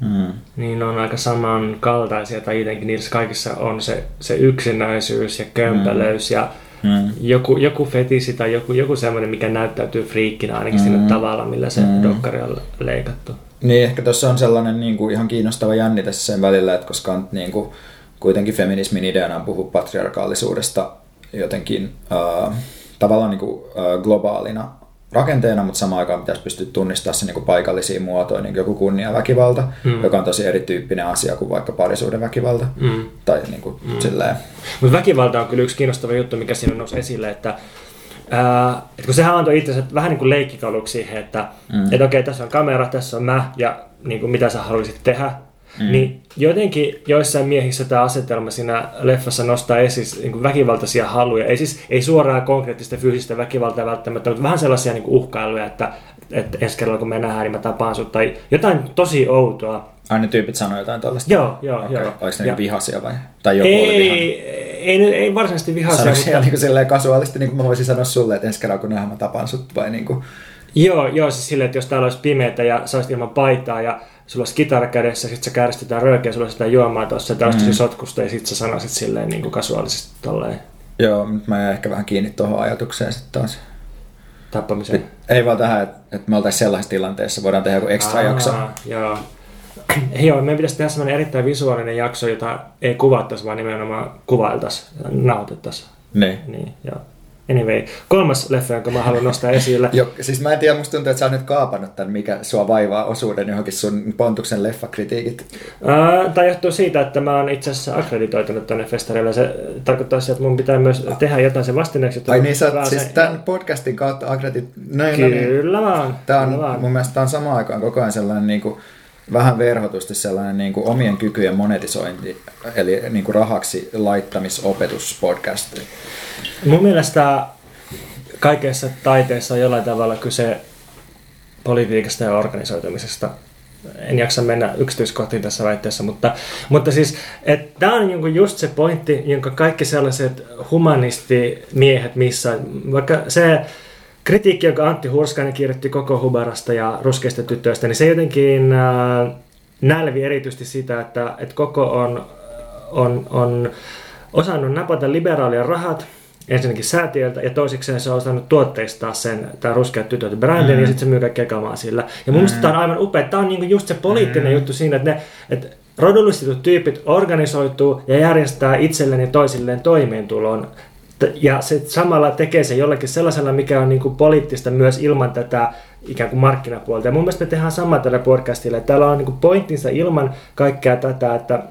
mm. niin on aika samankaltaisia, tai jotenkin niissä kaikissa on se, se yksinäisyys ja kömpelöys mm. ja Mm. Joku, joku fetisi tai joku, joku semmoinen, mikä näyttäytyy friikkinä ainakin mm. sillä tavalla, millä se mm. dokkari on leikattu. Niin, ehkä tuossa on sellainen niin kuin, ihan kiinnostava jännite sen välillä, että koska on niin kuin, kuitenkin feminismin ideana on puhua patriarkaalisuudesta jotenkin äh, tavallaan niin kuin, äh, globaalina rakenteena, mutta samaan aikaan pitäisi pystyä tunnistamaan se niin paikallisiin muotoihin, niin joku kunniaväkivalta, mm. joka on tosi erityyppinen asia kuin vaikka parisuuden väkivalta. Mm. Tai niin kuin mm. silleen. Mut väkivalta on kyllä yksi kiinnostava juttu, mikä siinä nousi esille, että Ää, että kun sehän antoi itse vähän niin kuin leikkikaluksi siihen, että mm. et okei, tässä on kamera, tässä on mä ja niin kuin mitä sä haluaisit tehdä. Mm. Niin jotenkin joissain miehissä tämä asetelma siinä leffassa nostaa esiin niin väkivaltaisia haluja. Ei siis ei suoraan konkreettista fyysistä väkivaltaa välttämättä, mutta vähän sellaisia niin uhkailuja, että, että ensi kerralla kun me nähdään, niin mä tapaan sut. Tai jotain tosi outoa. Ai ne tyypit sanoo jotain tällaista? Joo, joo, okay. joo. Oliko ne ja. vihaisia vai? Tai joku ei, oli Ei, ei, ei varsinaisesti vihaisia. Sanoiko mutta... niin kuin kasuaalisti, niin kuin mä voisin sanoa sulle, että ensi kerralla kun nähdään, mä tapaan sut vai niin kuin... Joo, joo, siis silleen, että jos täällä olisi pimeätä ja sä olisit ilman paitaa ja sulla olisi kitara kädessä, sit sä kääristetään röökiä, sulla sitä juomaa tuossa, ja mm. sotkusta, ja sit sä sanoisit silleen niin kuin kasuaalisesti tolleen. Joo, mutta mä jäin ehkä vähän kiinni tuohon ajatukseen sitten taas. Tappamiseen? Ei vaan tähän, että, että me oltaisiin sellaisessa tilanteessa, voidaan tehdä joku ekstra Aa, jakso. Joo. Joo, meidän pitäisi tehdä sellainen erittäin visuaalinen jakso, jota ei kuvattaisi, vaan nimenomaan kuvailtaisiin, nautettaisiin. Niin. niin joo. Anyway, kolmas leffa, jonka mä haluan nostaa esille. Joo, siis mä en tiedä, musta tuntuu, että sä oot nyt kaapannut tämän, mikä sua vaivaa osuuden johonkin sun Pontuksen leffakritiikit. Uh, tämä johtuu siitä, että mä oon itse asiassa akkreditoitunut tänne festarille. Se tarkoittaa sitä, että mun pitää myös tehdä jotain sen vastineeksi. Ai niin, sä oot siis tämän podcastin kautta akkredit... No, niin. Kyllä no niin. vaan. Tämä on, vaan. mun mielestä tämä on samaan aikaan koko ajan sellainen niin kuin vähän verhotusti sellainen niin kuin omien kykyjen monetisointi, eli niin kuin rahaksi laittamisopetuspodcast. Mun mielestä kaikessa taiteessa on jollain tavalla kyse politiikasta ja organisoitumisesta. En jaksa mennä yksityiskohtiin tässä väitteessä, mutta, mutta siis, tämä on niinku just se pointti, jonka kaikki sellaiset humanistimiehet missä, vaikka se kritiikki, jonka Antti Hurskainen kirjoitti koko Hubarasta ja ruskeista tytöistä, niin se jotenkin äh, nälvi erityisesti sitä, että, että koko on, on, on osannut napata liberaalia rahat ensinnäkin säätiöltä ja toisekseen se on osannut tuotteistaa sen, tämä ruskeat tytöt brändin mm. ja sitten se myy kaikkea kamaa sillä. Ja mun mm. mielestä tämä on aivan upea. Tämä on niinku just se poliittinen mm. juttu siinä, että, ne, että rodullistetut tyypit organisoituu ja järjestää itselleen ja toisilleen toimeentulon ja se samalla tekee se jollakin sellaisella, mikä on niin kuin poliittista myös ilman tätä ikään kuin markkinapuolta. Ja mun mielestä me tehdään sama tällä podcastilla. Täällä on niin kuin pointtinsa ilman kaikkea tätä, että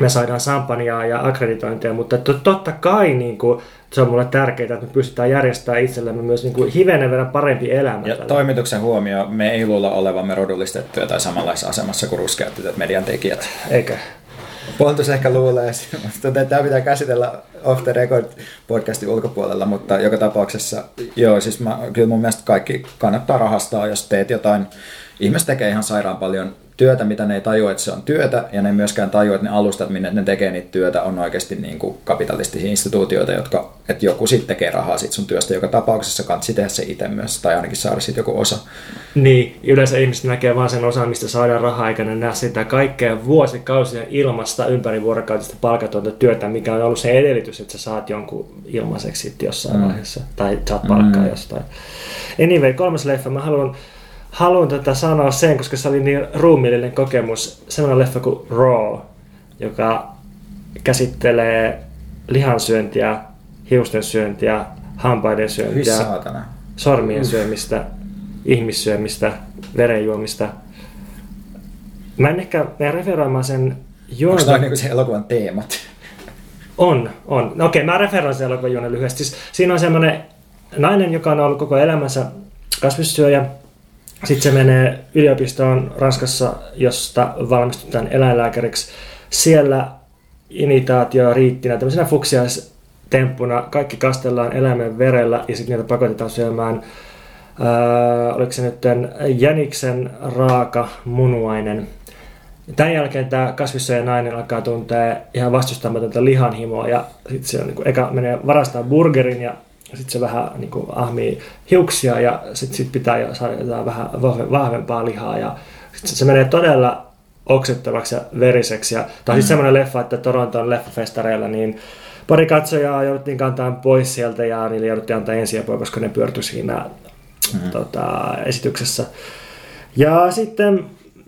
me saadaan sampaniaa ja akkreditointia, mutta totta kai niin kuin, se on mulle tärkeää, että me pystytään järjestämään itsellemme myös niin kuin hivenen verran parempi elämä. Ja tällä. toimituksen huomio, me ei luulla olevamme rodullistettuja tai samanlaisessa asemassa kuin ruskeat tytöt median tekijät. Eikä. Pontus ehkä luulee, että tämä pitää käsitellä off the record podcastin ulkopuolella, mutta joka tapauksessa, joo, siis mä, kyllä mun mielestä kaikki kannattaa rahastaa, jos teet jotain. Ihmiset tekee ihan sairaan paljon työtä, mitä ne ei tajua, että se on työtä, ja ne ei myöskään tajua, että ne alustat, minne ne tekee niitä työtä, on oikeasti niin kuin kapitalistisia instituutioita, jotka, että joku sitten tekee rahaa sit sun työstä joka tapauksessa, kansi tehdä se itse myös, tai ainakin saada siitä joku osa. Niin, yleensä ihmiset näkee vain sen osan, mistä saadaan rahaa, eikä ne näe sitä kaikkea vuosikausia ilmasta ympäri vuorokautista palkatonta työtä, mikä on ollut se edellytys, että sä saat jonkun ilmaiseksi jossain mm. vaiheessa, tai saat palkkaa mm. jostain. Anyway, kolmas leffa, mä haluan haluan tätä sanoa sen, koska se oli niin ruumiillinen kokemus. Sellainen leffa kuin Raw, joka käsittelee lihansyöntiä, hiusten syöntiä, hampaiden syöntiä, sormien syömistä, ihmissyömistä, verenjuomista. Mä en ehkä mene referoimaan sen juonta. Onko tämä niin se elokuvan teemat? On, on. No okei, mä referoin sen elokuvan juonen lyhyesti. Siis siinä on semmoinen nainen, joka on ollut koko elämänsä kasvissyöjä, sitten se menee yliopistoon Ranskassa, josta valmistutaan eläinlääkäriksi. Siellä initaatio riittinä tämmöisenä fuksiaistemppuna. Kaikki kastellaan eläimen verellä ja sitten niitä pakotetaan syömään Öö, oliko se nyt jäniksen raaka munuainen. Tämän jälkeen tämä kasvissyöjä nainen alkaa tuntea ihan vastustamatonta lihanhimoa ja sitten se on, niin kuin, eka menee varastaa burgerin ja sitten se vähän niin kuin, ahmii hiuksia ja sitten sit pitää saada jotain vähän vahvempaa lihaa ja sitten se menee todella oksettavaksi ja veriseksi. Ja, tämä on mm. semmoinen leffa, että Toronton leffafestareilla niin pari katsojaa jouduttiin kantaa pois sieltä ja niille jouduttiin antaa ensiapua, koska ne pyörtyi siinä mm. tota, esityksessä. Ja sitten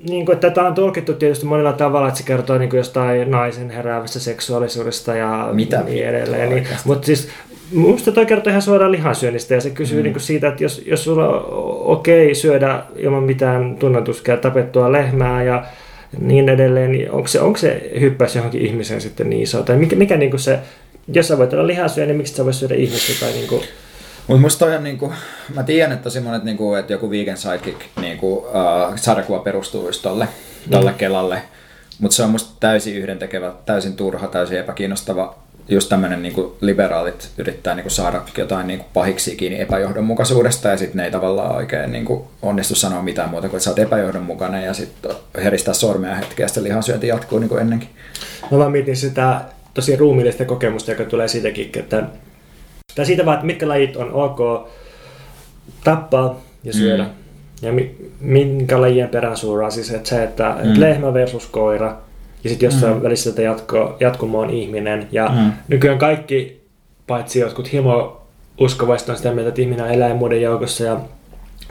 niin kuin, tätä on tulkittu tietysti monella tavalla, että se kertoo niin kuin jostain naisen heräävästä seksuaalisuudesta ja Mitä niin edelleen. Niin, mutta siis Minusta toi kertoo ihan suoraan lihansyönnistä ja se kysyy mm. niin siitä, että jos, jos sulla on okei okay syödä ilman mitään tunnetuskia tapettua lehmää ja niin edelleen, niin onko se, onko se hyppäys johonkin ihmiseen sitten niin iso? Tai mikä, mikä niin kuin se, jos sä voit olla lihansyöjä, niin miksi sä voit syödä ihmistä? Tai niin kuin... Mutta musta toi on niinku, mä tiedän, että tosi monet niinku, että joku Vegan Sidekick niinku, uh, sarjakuva perustuu just tolle, tolle mm. Kelalle. Mutta se on musta täysin yhdentekevä, täysin turha, täysin epäkiinnostava just tämmöinen niin liberaalit yrittää niin kuin saada jotain niin kuin pahiksi kiinni epäjohdonmukaisuudesta ja sitten ne ei tavallaan oikein niin kuin onnistu sanoa mitään muuta kuin, että sä oot epäjohdonmukainen ja sitten heristää sormea hetkeä ja sitten lihansyönti jatkuu niin kuin ennenkin. Mä vaan mietin sitä tosi ruumiillista kokemusta, joka tulee siitäkin, että tai siitä vaan, että mitkä lajit on ok tappaa ja syödä. Mm. Ja mi, minkä lajien perään suuraa. Siis että se, että mm. lehmä versus koira – ja sitten jossain mm. välissä tätä jatko, jatkumoon ihminen. Ja mm. nykyään kaikki, paitsi jotkut himo uskovaiset on sitä mieltä, että ihminen on eläin muiden joukossa ja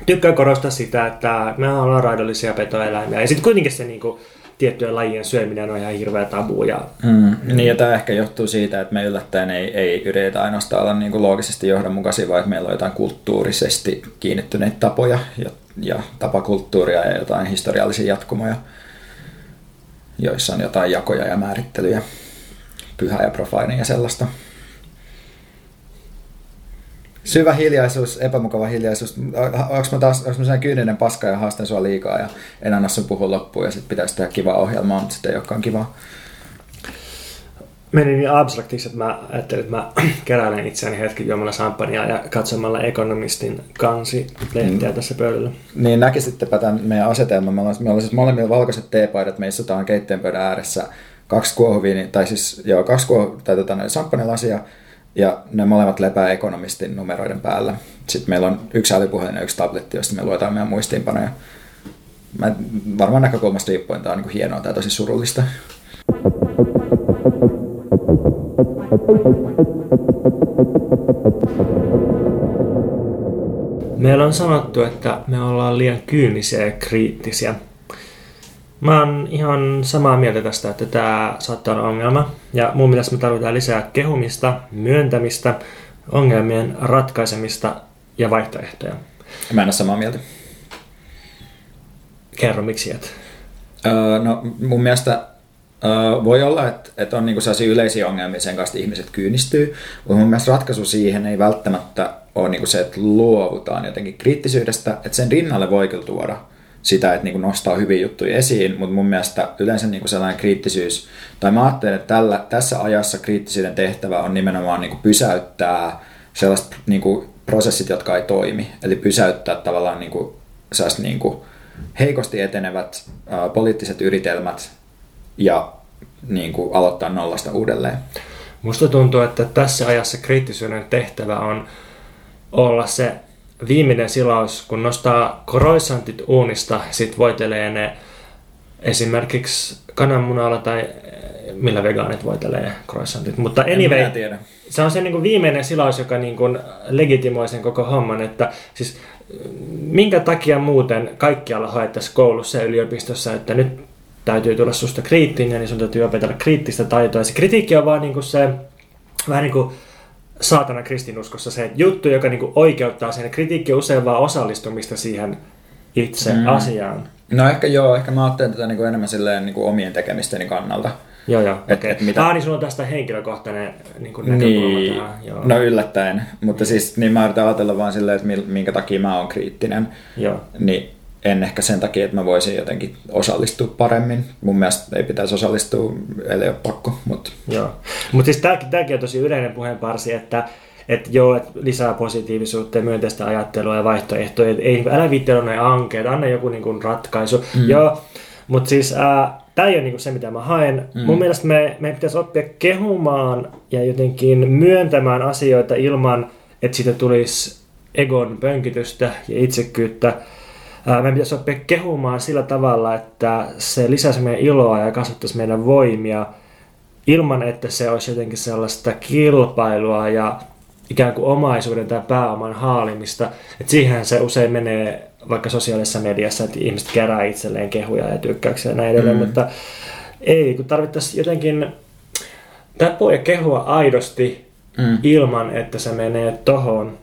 tykkää korostaa sitä, että me ollaan raidollisia petoeläimiä. Ja sitten kuitenkin se niinku, tiettyjen lajien syöminen on ihan hirveä tabu. Ja... Mm, niin ja tämä ehkä johtuu siitä, että me yllättäen ei, ei yritetä ainoastaan olla niin kuin loogisesti johdonmukaisia, vaan että meillä on jotain kulttuurisesti kiinnittyneitä tapoja ja, ja tapakulttuuria ja jotain historiallisia jatkumoja joissa on jotain jakoja ja määrittelyjä, pyhä ja profaini ja sellaista. Syvä hiljaisuus, epämukava hiljaisuus. Onko mä taas onko mä kyyninen paska ja haastan sua liikaa ja en anna sun puhua loppuun ja sitten pitäisi tehdä kivaa ohjelmaa, mutta sitten ei olekaan kivaa. Meni niin abstraktiksi, että mä ajattelin, että mä keräilen itseäni hetki juomalla champagnea ja katsomalla Economistin kansi lehtiä mm. tässä pöydällä. Niin näkisittepä tämän meidän asetelman. Me ollaan, me ollaan siis molemmilla valkoiset teepaidat, me istutaan keittiön pöydän ääressä kaksi kuohuviini, tai siis joo, kaksi kuohu, tai tota, champagnelasia, ja ne molemmat lepää ekonomistin numeroiden päällä. Sitten meillä on yksi älypuhelin ja yksi tabletti, josta me luetaan meidän muistiinpanoja. Mä, varmaan näkökulmasta riippuen tämä on niin hienoa tai tosi surullista. Meillä on sanottu, että me ollaan liian kyynisiä ja kriittisiä. Mä oon ihan samaa mieltä tästä, että tämä saattaa olla ongelma. Ja mun mielestä me tarvitaan lisää kehumista, myöntämistä, ongelmien ratkaisemista ja vaihtoehtoja. Mä en ole samaa mieltä. Kerro miksi et? Öö, no mun mielestä voi olla, että, että on niinku sellaisia yleisiä ongelmia sen kanssa, ihmiset kyynistyy, mutta mun mielestä ratkaisu siihen ei välttämättä ole niinku se, että luovutaan jotenkin kriittisyydestä, että sen rinnalle voi kyllä tuoda sitä, että niin nostaa hyviä juttuja esiin, mutta mun mielestä yleensä niin kuin sellainen kriittisyys, tai mä ajattelen, että tällä, tässä ajassa kriittisyyden tehtävä on nimenomaan niin kuin pysäyttää sellaiset niin kuin prosessit, jotka ei toimi, eli pysäyttää tavallaan niin kuin sellaiset niin kuin heikosti etenevät ää, poliittiset yritelmät ja niin kuin aloittaa nollasta uudelleen. Musta tuntuu, että tässä ajassa kriittisyyden tehtävä on olla se viimeinen silaus, kun nostaa croissantit uunista, sit voitelee ne esimerkiksi kananmunalla tai millä vegaanit voitelee croissantit. Mutta anyway, tiedä. se on se niin kuin viimeinen silaus, joka niin kuin legitimoi sen koko homman, että siis minkä takia muuten kaikkialla haettaisiin koulussa ja yliopistossa, että nyt täytyy tulla susta kriittinen, niin sun täytyy opetella kriittistä taitoa. Ja se kritiikki on vaan niin kuin se, vähän niin kuin saatana kristinuskossa se juttu, joka niinku oikeuttaa sen. Kritiikki on usein vaan osallistumista siihen itse mm. asiaan. No ehkä joo, ehkä mä ajattelen tätä niinku enemmän silleen niinku omien tekemisteni kannalta. Joo, joo. Et, okay. et mitä... Ah, niin sulla on tästä henkilökohtainen niin kuin niin, tähän. Joo. No yllättäen. Mutta siis niin mä yritän ajatella vaan silleen, että minkä takia mä oon kriittinen. Joo. Niin en ehkä sen takia, että mä voisin jotenkin osallistua paremmin. Mun mielestä ei pitäisi osallistua, ellei ole pakko. Mutta. Mut siis tämäkin on tosi yleinen puheenparsi, että että joo, että lisää positiivisuutta ja myönteistä ajattelua ja vaihtoehtoja. Et ei, niinku, älä viitti olla näin ankeet, anna joku niin kuin ratkaisu. Mm. Joo, mutta siis tämä ei ole niin kuin se, mitä mä haen. Mm. Mun mielestä me, me pitäisi oppia kehumaan ja jotenkin myöntämään asioita ilman, että siitä tulisi egon pönkitystä ja itsekyyttä meidän pitäisi oppia kehumaan sillä tavalla, että se lisäisi meidän iloa ja kasvattaisi meidän voimia ilman, että se olisi jotenkin sellaista kilpailua ja ikään kuin omaisuuden tai pääoman haalimista. Että siihen se usein menee vaikka sosiaalisessa mediassa, että ihmiset kerää itselleen kehuja ja tykkäyksiä ja näin edelleen, mm. mutta ei, kun tarvittaisiin jotenkin tapoja kehua aidosti mm. ilman, että se menee tohon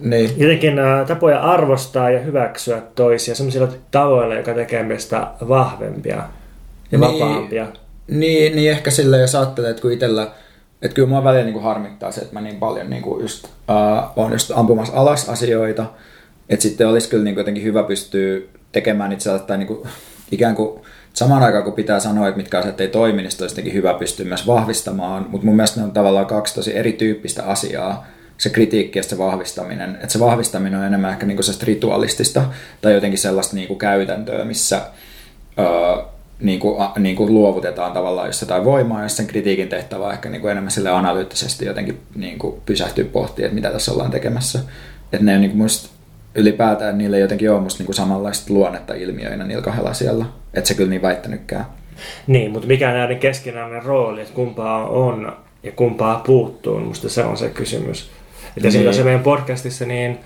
niin. Jotenkin äh, tapoja arvostaa ja hyväksyä toisia sellaisilla tavoilla, joka tekee meistä vahvempia ja niin, vapaampia. Niin, niin ehkä sillä jos ajattelee, että kun itsellä, että kyllä mua välillä niin kuin harmittaa se, että mä niin paljon niin kuin just, äh, on just ampumassa alas asioita, että sitten olisi kyllä niin kuin jotenkin hyvä pystyä tekemään itse tai niin kuin, ikään kuin samaan aikaan kun pitää sanoa, että mitkä asiat ei toimi, niin olisi hyvä pystyä myös vahvistamaan, mutta mun mielestä ne on tavallaan kaksi tosi erityyppistä asiaa, se kritiikki ja se vahvistaminen. Että se vahvistaminen on enemmän ehkä niinku ritualistista tai jotenkin sellaista niinku käytäntöä, missä öö, niinku, a, niinku luovutetaan tavallaan jos jotain voimaa, jos sen kritiikin tehtävä on ehkä niinku enemmän sille analyyttisesti jotenkin niinku pysähtyy pohtimaan, että mitä tässä ollaan tekemässä. Että ne on niinku musta ylipäätään niille jotenkin on musta niinku samanlaista luonnetta ilmiöinä niillä kahdella siellä. Että se kyllä niin väittänytkään. Niin, mutta mikä näiden keskinäinen rooli, että kumpaa on ja kumpaa puuttuu, musta se on se kysymys. Että niin. se meidän podcastissa, niin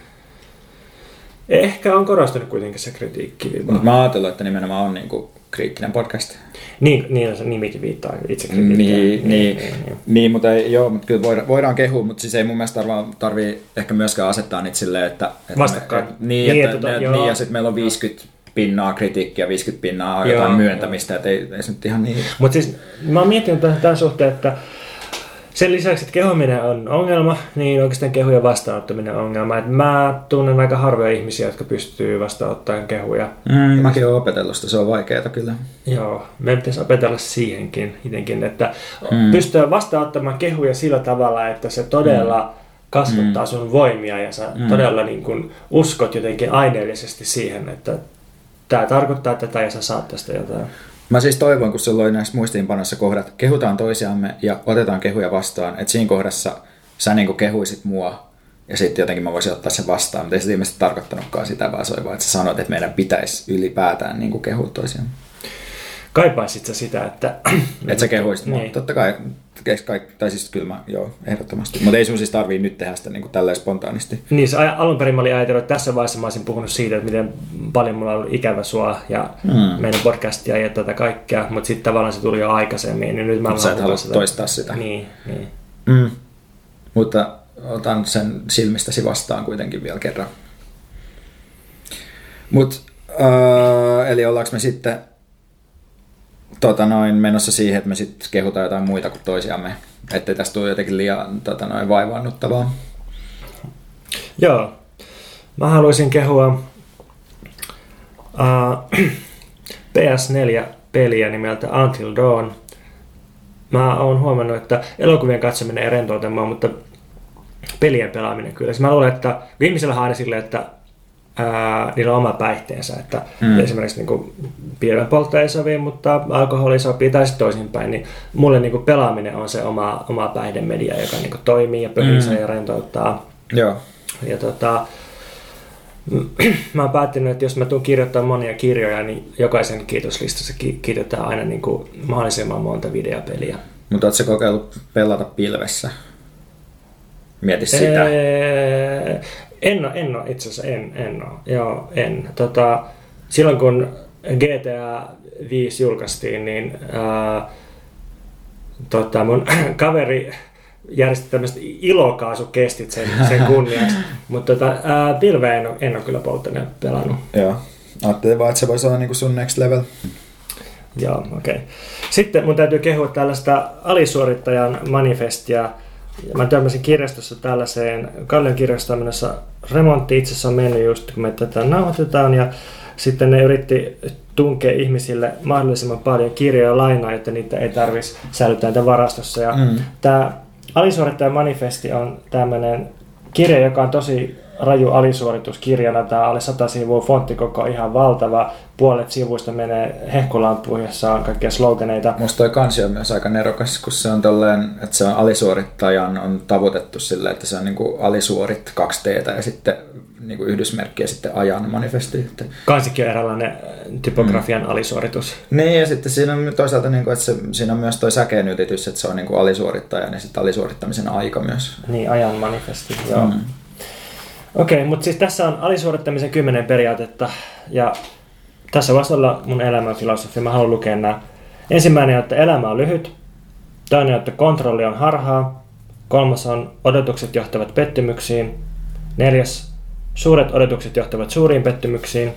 ehkä on korostunut kuitenkin se kritiikki. Mutta mä ajattelin, että nimenomaan on niinku kriittinen podcast. Niin, niin se nimikin viittaa itse niin, niin, niin, niin, niin, niin, mutta ei, joo, mutta kyllä voidaan, voidaan kehua, mutta siis ei mun mielestä tarvii, tarvii ehkä myöskään asettaa niitä silleen, että... että Vastakkain. Me, niin, niin, että, että, että, niin, ja sitten meillä on 50 pinnaa kritiikkiä, 50 pinnaa jotain joo, myöntämistä, että ei, ei se nyt ihan niin... Mutta siis mä oon miettinyt tämän suhteen, että sen lisäksi, että kehuminen on ongelma, niin oikeastaan kehujen vastaanottaminen on ongelma. Et mä tunnen aika harvoja ihmisiä, jotka pystyy vastaanottamaan kehuja. Mm, mäkin olen opetellut sitä, se on vaikeaa kyllä. Joo, me pitäisi opetella siihenkin itsekin, että mm. pystyy vastaanottamaan kehuja sillä tavalla, että se todella mm. kasvattaa mm. sun voimia ja sä mm. todella niin kun uskot jotenkin aineellisesti siihen, että tämä tarkoittaa tätä ja sä saat tästä jotain. Mä siis toivon, kun sulla oli näissä muistiinpanossa kohdat, kehutaan toisiamme ja otetaan kehuja vastaan, että siinä kohdassa sä niin kehuisit mua ja sitten jotenkin mä voisin ottaa sen vastaan, mutta ei se ilmeisesti tarkoittanutkaan sitä, vaan se oli vaan, että sä sanoit, että meidän pitäisi ylipäätään niin kehua toisiamme. Kaipaisit sä sitä, että... että sä kehuisit mua. Niin. Totta kai, tai siis kyllä mä, joo, ehdottomasti. Mutta ei sun siis tarvii nyt tehdä sitä niin kuin tälleen spontaanisti. Niin, se alun perin mä olin ajatellut, että tässä vaiheessa mä olisin puhunut siitä, että miten paljon mulla on ollut ikävä sua ja mm. meidän podcastia ja tätä kaikkea, mutta sitten tavallaan se tuli jo aikaisemmin, niin nyt mä Sä et halua sitä. toistaa sitä. Niin, niin. Mm. Mutta otan sen silmistäsi vastaan kuitenkin vielä kerran. Mut, äh, eli ollaanko me sitten tota noin, menossa siihen, että me sitten kehutaan jotain muita kuin toisiamme, ettei tästä tule jotenkin liian tota noin, vaivaannuttavaa. Joo. Mä haluaisin kehua uh, PS4-peliä nimeltä Until Dawn. Mä oon huomannut, että elokuvien katsominen ei rentouta mutta pelien pelaaminen kyllä. Siis mä luulen, että ihmisellä on silleen, että ää, niillä on oma päihteensä, että mm. esimerkiksi niin pienen poltto ei sovi, mutta alkoholi sopii tai sitten toisinpäin, niin mulle niin kuin pelaaminen on se oma, oma päihdemedia, joka niin kuin toimii ja pöhisee mm. ja rentouttaa. Joo. Ja tota, mä oon päättänyt, että jos mä tuun kirjoittaa monia kirjoja, niin jokaisen kiitoslistassa kiitetään aina niin kuin mahdollisimman monta videopeliä. Mutta ootko kokeillut pelata pilvessä? Mieti sitä. Ee, en ole, en ole itse asiassa, en, en ole. Joo, en. Tota, silloin kun GTA 5 julkaistiin, niin ää, tota, mun kaveri järjesti tämmöiset ilokaasukestit sen, sen kunniaksi. Mutta tota, pilveä en ole, en ole kyllä polttanut pelannut. Joo. Ajattelin vaan, että se voisi olla niinku sun next level. Joo, okei. Okay. Sitten mun täytyy kehua tällaista alisuorittajan manifestia, Mä törmäsin kirjastossa tällaiseen, Kallion kirjastossa remontti itse asiassa on mennyt just kun me tätä nauhoitetaan ja sitten ne yritti tunkea ihmisille mahdollisimman paljon kirjoja lainaa, että niitä ei tarvitsisi säilyttää niitä varastossa. Ja mm. Tämä alisuorittajan manifesti on tämmöinen kirja, joka on tosi raju alisuoritus kirjana. Tämä alle 100 sivua fonttikoko on ihan valtava. Puolet sivuista menee hehkulampuun, jossa on kaikkia sloganeita. Musta toi kansi on myös aika nerokas, kun se on tolleen, että se on alisuorittajan on tavoitettu silleen, että se on niinku alisuorit 2 t ja sitten niinku yhdysmerkki ja sitten ajan manifesti. Kansikin on eräänlainen äh, typografian mm. alisuoritus. Niin ja sitten siinä on toisaalta, niinku, että se, siinä on myös toi säkeen yritys, että se on niinku alisuorittajan ja sitten alisuorittamisen aika myös. Niin, ajan manifesti, joo. Mm. Okei, mutta siis tässä on alisuorittamisen kymmenen periaatetta ja tässä voisi olla mun elämän filosofia. Mä haluan lukea nämä. Ensimmäinen on, että elämä on lyhyt. Toinen on, että kontrolli on harhaa. Kolmas on, odotukset johtavat pettymyksiin. Neljäs, suuret odotukset johtavat suuriin pettymyksiin.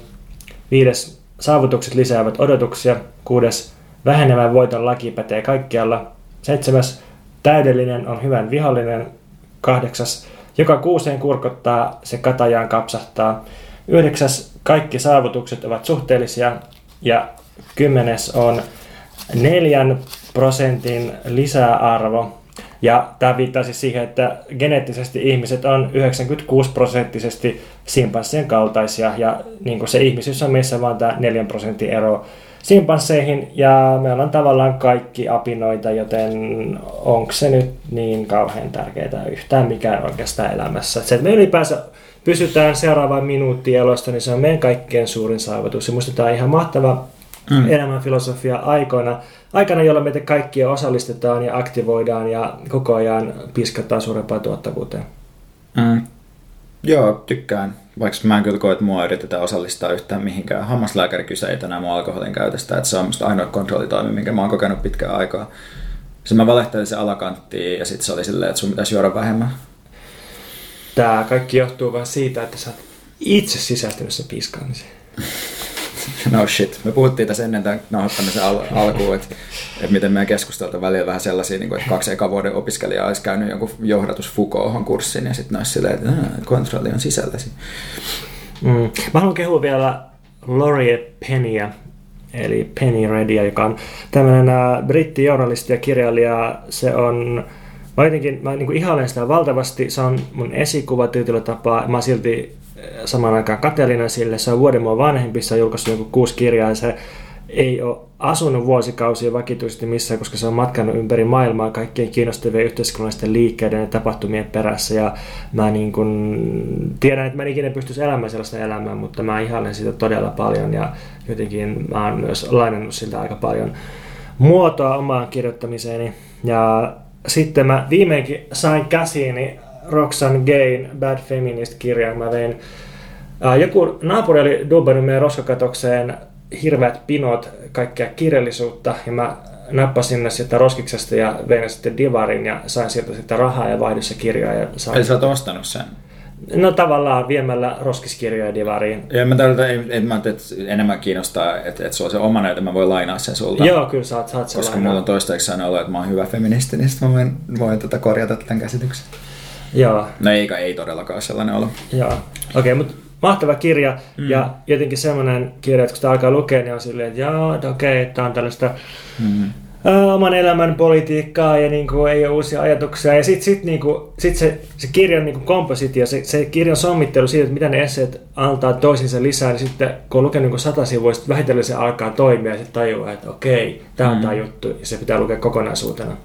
Viides, saavutukset lisäävät odotuksia. Kuudes, vähenevän voiton laki pätee kaikkialla. Seitsemäs, täydellinen on hyvän vihollinen. Kahdeksas, joka kuuseen kurkottaa, se katajaan kapsahtaa. Yhdeksäs, kaikki saavutukset ovat suhteellisia. Ja kymmenes on neljän prosentin lisäarvo. Ja tämä viittaa siis siihen, että geneettisesti ihmiset on 96 prosenttisesti simpanssien kaltaisia. Ja niin kuin se ihmisyys on meissä vaan tämä 4 prosentin ero simpansseihin ja me ollaan tavallaan kaikki apinoita, joten onko se nyt niin kauhean tärkeää yhtään mikään oikeastaan elämässä. Se, että me ylipäänsä pysytään seuraavaan minuuttiin elosta, niin se on meidän kaikkein suurin saavutus. Ja musta tämä on ihan mahtava mm. elämänfilosofia aikoina, aikana, jolloin meitä kaikkia osallistetaan ja aktivoidaan ja koko ajan piskataan suurempaan tuottavuuteen. Mm. Joo, tykkään. Vaikka mä en kyllä koe, että mua yritetään osallistaa yhtään mihinkään. Hammaslääkäri kysyi tänään mun alkoholin käytöstä, että se on musta ainoa kontrollitoimi, minkä mä oon kokenut pitkään aikaa. Se mä valehtelin se alakanttiin ja sitten se oli silleen, että sun pitäisi juoda vähemmän. Tää kaikki johtuu vaan siitä, että sä oot itse sisäistynyt sen piskaamiseen. No shit. Me puhuttiin tässä ennen tämän nauhoittamisen al- alkuun, että, että miten meidän keskustelut on välillä vähän sellaisia, niin kuin, että kaksi eka vuoden opiskelijaa olisi käynyt jonkun johdatus Foucault'on kurssin ja sitten olisi silleen, että kontrolli on sisälläsi. Mm. Mä haluan kehua vielä Laurie Pennyä, eli Penny Redia, joka on tämmöinen brittijournalisti ja kirjailija. Se on, mä jotenkin, mä niin ihailen sitä valtavasti, se on mun esikuva tietyllä tapaa, mä silti samaan aikaan kateellinen sille, se on vuoden mua vanhempi, se on julkaissut joku kuusi kirjaa ja se ei ole asunut vuosikausia vakituisesti missään, koska se on matkannut ympäri maailmaa kaikkien kiinnostavien yhteiskunnallisten liikkeiden ja tapahtumien perässä. Ja mä niin kun tiedän, että mä en ikinä pystyisi elämään sellaista elämää, mutta mä ihailen sitä todella paljon ja jotenkin mä oon myös lainannut siltä aika paljon muotoa omaan kirjoittamiseeni. Ja sitten mä viimeinkin sain käsiini Roxanne Gain Bad Feminist-kirjan. Mä vein joku naapuri oli dubbannut meidän roskakatokseen hirveät pinot kaikkea kirjallisuutta ja mä nappasin ne sitä roskiksesta ja vein sitten divarin ja sain sieltä sitten rahaa ja vaihdossa kirjoja. Ja sain... Eli sä oot ostanut sen? No tavallaan viemällä roskiskirjoja divariin. Ja mä täältä, että mä että enemmän kiinnostaa, että, että sulla on se oma näytä, mä voin lainaa sen sulta. Joo, kyllä saat, saat sen Koska lainaa. mulla on toistaiseksi sanonut, että mä oon hyvä feministi, niin sitten mä voin, voin tätä korjata tämän käsityksen. Joo. No eikä ei todellakaan sellainen olo. Joo. Okei, okay, mutta mahtava kirja mm. ja jotenkin semmoinen kirja, että kun sitä alkaa lukea, niin on silleen, että joo, okei, okay, tämä on tällaista mm. ä, oman elämän politiikkaa ja niin kuin, ei ole uusia ajatuksia. Ja sitten sit, niin kuin, sit se, se kirjan niin kuin kompositio, se, se kirjan sommittelu siitä, että mitä ne esseet antaa toisinsa lisää, niin sitten kun on lukenut niin sata sivua, sitten vähitellen se alkaa toimia ja sitten tajuaa, että okei, tämä on mm. tämä juttu ja se pitää lukea kokonaisuutena.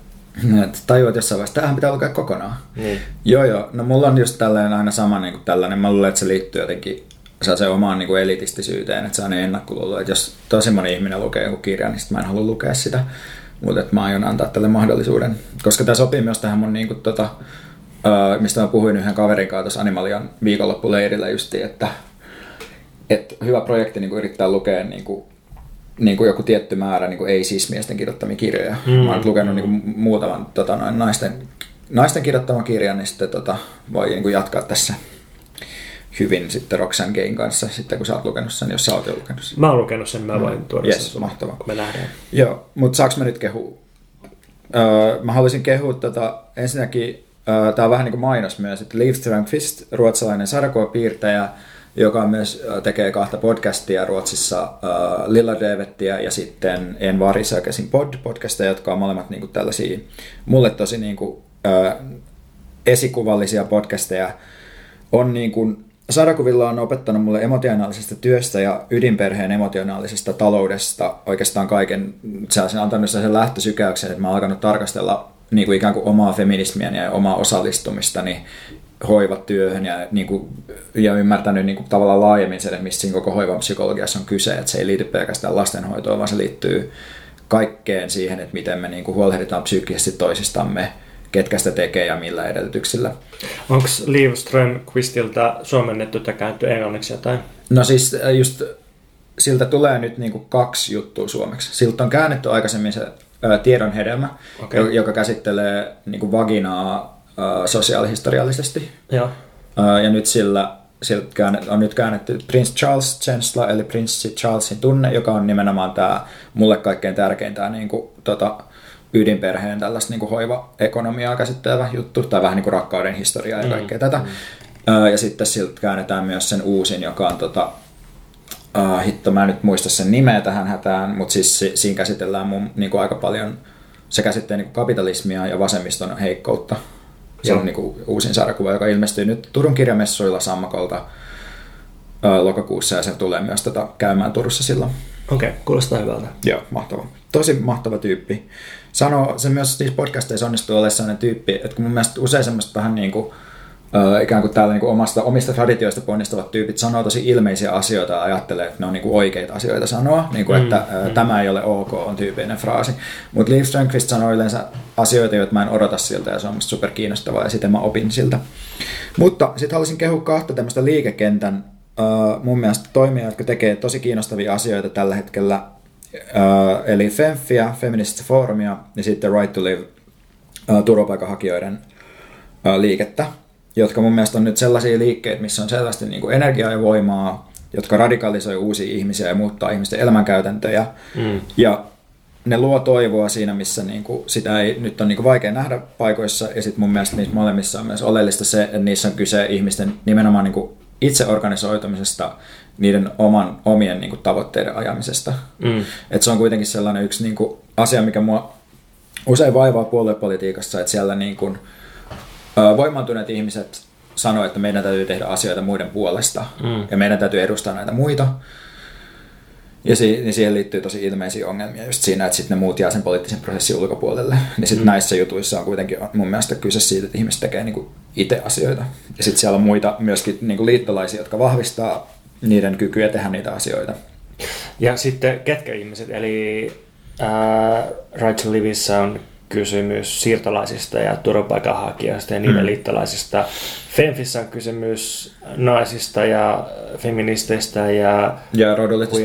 Että tajuat jossain vaiheessa, tähän pitää lukea kokonaan. Niin. Joo, joo. No mulla on just tällainen aina sama niin kuin tällainen. Mä luulen, että se liittyy jotenkin saa se omaan niin kuin elitistisyyteen, että se on ennakkoluulo. Että jos tosi moni ihminen lukee joku kirjan, niin mä en halua lukea sitä. Mutta että mä aion antaa tälle mahdollisuuden. Koska tämä sopii myös tähän mun, niin kuin, tota, mistä mä puhuin yhden kaverin kanssa tuossa Animalian viikonloppuleirillä justiin, että, että hyvä projekti niin kuin yrittää lukea niin kuin niin kuin joku tietty määrä niin kuin ei-sis-miesten kirjoittamia kirjoja. Mm. Mä oon lukenut niin kuin muutaman tota, noin, naisten, naisten kirjoittaman kirjan, niin sitten tota, voi niin kuin jatkaa tässä hyvin sitten Roxanne Gain kanssa, sitten kun sä oot lukenut sen, jos sä oot jo lukenut sen. Mä oon lukenut sen, mä voin tuoda yes, sen mahtavaa. kun me lähdemme. Joo, mutta saaks mä nyt kehua? Öö, mä haluaisin kehua tota, ensinnäkin, öö, tää on vähän niin kuin mainos myös, että Liv Strömqvist, ruotsalainen sarjakuvapiirtäjä, joka myös tekee kahta podcastia Ruotsissa, uh, Lilla Devettiä ja sitten En Varisakasin pod podcasteja, jotka on molemmat niin kuin tällaisia, mulle tosi niin kuin, uh, esikuvallisia podcasteja. On niin kuin, Sarakuvilla on opettanut mulle emotionaalisesta työstä ja ydinperheen emotionaalisesta taloudesta oikeastaan kaiken. Se on antanut sen lähtösykäyksen, että mä oon alkanut tarkastella niin kuin ikään kuin omaa feminismiä ja omaa osallistumistani hoivatyöhön ja, niin kuin, ja ymmärtänyt niin kuin, tavallaan laajemmin sen, mistä siinä koko hoivan psykologiassa on kyse, että se ei liity pelkästään lastenhoitoon, vaan se liittyy kaikkeen siihen, että miten me niin kuin, huolehditaan psyykkisesti toisistamme, ketkä sitä tekee ja millä edellytyksillä. Onko Liv Strömqvistilta suomennettu tai kääntty englanniksi jotain? No siis äh, just siltä tulee nyt niin kuin kaksi juttua suomeksi. Siltä on käännetty aikaisemmin se ää, äh, tiedon hedelmä, okay. joka käsittelee niin kuin vaginaa sosiaalihistoriallisesti. Ja, ja nyt sillä, sillä on nyt käännetty Prince Charles Chancellor, eli Prince Charlesin tunne, joka on nimenomaan tämä mulle kaikkein tärkein tämä niin kuin, tota, ydinperheen tällaista niin kuin hoivaekonomiaa käsittelevä juttu, tai vähän niin kuin rakkauden historiaa ja mm. kaikkea mm. tätä. Mm. Ja sitten siltä käännetään myös sen uusin, joka on tota, uh, hitto, mä en nyt muista sen nimeä tähän hätään, mutta siis siinä käsitellään mun niin kuin aika paljon, se käsittelee niin kuin kapitalismia ja vasemmiston heikkoutta se on niin kuin uusin sarjakuva, joka ilmestyy nyt Turun kirjamessuilla Sammakolta lokakuussa ja se tulee myös tota käymään Turussa silloin. Okei, okay, kuulostaa hyvältä. Joo, mahtava. Tosi mahtava tyyppi. Sano, se myös niissä podcasteissa onnistuu olemaan sellainen tyyppi, että kun mun mielestä usein semmoista vähän niin kuin Ikään kuin täällä niin kuin omasta, omista traditioista ponnistavat tyypit sanoo tosi ilmeisiä asioita ja ajattelee, että ne on niin kuin oikeita asioita sanoa, niin kuin, mm, että mm. tämä ei ole ok on tyypillinen fraasi. Mutta Liv Strömqvist sanoo yleensä asioita, joita mä en odota siltä ja se on musta super kiinnostavaa ja sitten mä opin siltä. Mutta sitten haluaisin kehua kahta tämmöistä liikekentän uh, mun mielestä toimia, jotka tekee tosi kiinnostavia asioita tällä hetkellä. Eli FEMFiä, Feminist Forumia ja sitten Right to Live turvapaikanhakijoiden liikettä jotka mun mielestä on nyt sellaisia liikkeitä, missä on selvästi niin kuin energiaa ja voimaa jotka radikalisoi uusia ihmisiä ja muuttaa ihmisten elämänkäytäntöjä. Mm. Ja ne luo toivoa siinä, missä niin kuin, sitä ei nyt on niin kuin vaikea nähdä paikoissa. Ja sitten mun mielestä niissä molemmissa on myös oleellista se, että niissä on kyse ihmisten nimenomaan niin kuin itseorganisoitumisesta, niiden oman, omien niin kuin, tavoitteiden ajamisesta. Mm. Et se on kuitenkin sellainen yksi niin kuin, asia, mikä mua usein vaivaa puoluepolitiikassa, että siellä niin kuin, voimaantuneet ihmiset sanoo, että meidän täytyy tehdä asioita muiden puolesta mm. ja meidän täytyy edustaa näitä muita. Ja si- niin siihen liittyy tosi ilmeisiä ongelmia just siinä, että sitten ne muut jää sen poliittisen prosessin ulkopuolelle. Niin sitten mm. näissä jutuissa on kuitenkin mun mielestä kyse siitä, että ihmiset tekee niinku itse asioita. Ja sitten siellä on muita myöskin niinku liittolaisia, jotka vahvistaa niiden kykyä tehdä niitä asioita. Ja sitten ketkä ihmiset, eli äh, Rachel Livissä on kysymys siirtolaisista ja turvapaikanhakijoista ja niiden mm. liittolaisista. Femfissä on kysymys naisista ja feministeistä ja... Ja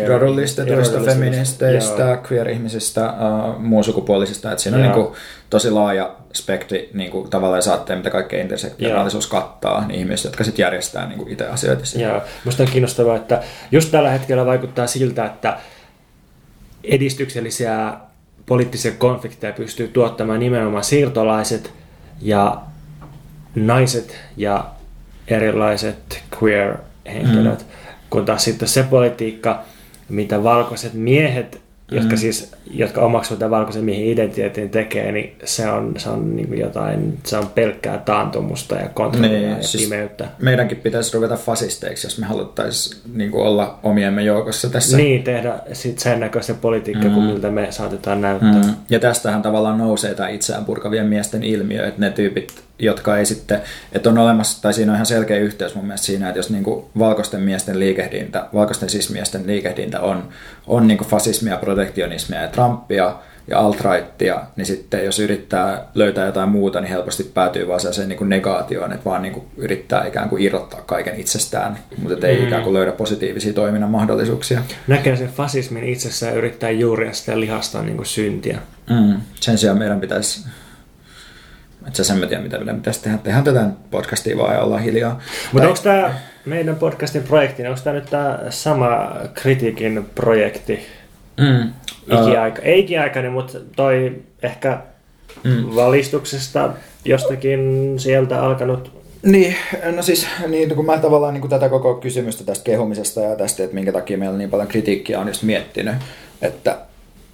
rodullistetuista feministeistä, joo. queer-ihmisistä, uh, muunsukupuolisista. Että siinä joo. on niin kuin, tosi laaja spektri niin kuin, tavallaan saatteen, mitä kaikkea intersektionaalisuus kattaa, niin ihmiset, jotka sitten järjestää niin kuin itse asioita. Joo. Musta on kiinnostavaa, että just tällä hetkellä vaikuttaa siltä, että edistyksellisiä poliittisia konflikteja pystyy tuottamaan nimenomaan siirtolaiset ja naiset ja erilaiset queer-henkilöt, mm. kun taas sitten se politiikka, mitä valkoiset miehet jotka, mm. siis, jotka omaksuvat tämän valkoisen miehen identiteetin tekee, niin se on, se on niin jotain, se on pelkkää taantumusta ja kontrollia niin, ja siis pimeyttä. Meidänkin pitäisi ruveta fasisteiksi, jos me haluttaisiin niin olla omiemme joukossa tässä. Niin, tehdä sit sen näköistä politiikkaa, mm. kuin miltä me saatetaan näyttää. Mm. Ja tästähän tavallaan nousee tämä itseään purkavien miesten ilmiö, että ne tyypit, jotka ei sitten, että on olemassa, tai siinä on ihan selkeä yhteys mun mielestä siinä, että jos niin kuin valkoisten miesten liikehdintä, valkoisten sismiesten liikehdintä on, on niin kuin fasismia, protektionismia ja Trumpia ja alt-rightia, niin sitten jos yrittää löytää jotain muuta, niin helposti päätyy vaan sellaiseen niin kuin negaatioon, että vaan niin kuin yrittää ikään kuin irrottaa kaiken itsestään, mutta ei mm. ikään kuin löydä positiivisia toiminnan mahdollisuuksia. Näkee sen fasismin itsessään ja yrittää juuria sitä lihastaa niin kuin syntiä. Mm. Sen sijaan meidän pitäisi että sen mä tiedä, mitä meidän pitäisi tehdä. Tehdään tätä podcastia vaan ja ollaan hiljaa. Mutta tai... onko tämä meidän podcastin projekti, onko tämä nyt tämä sama kritiikin projekti? Mm. Ikiaika, ei ikiaikainen, mutta toi ehkä mm. valistuksesta jostakin sieltä alkanut niin, no siis niin, kun mä tavallaan niin kuin tätä koko kysymystä tästä kehumisesta ja tästä, että minkä takia meillä niin paljon kritiikkiä on just miettinyt, että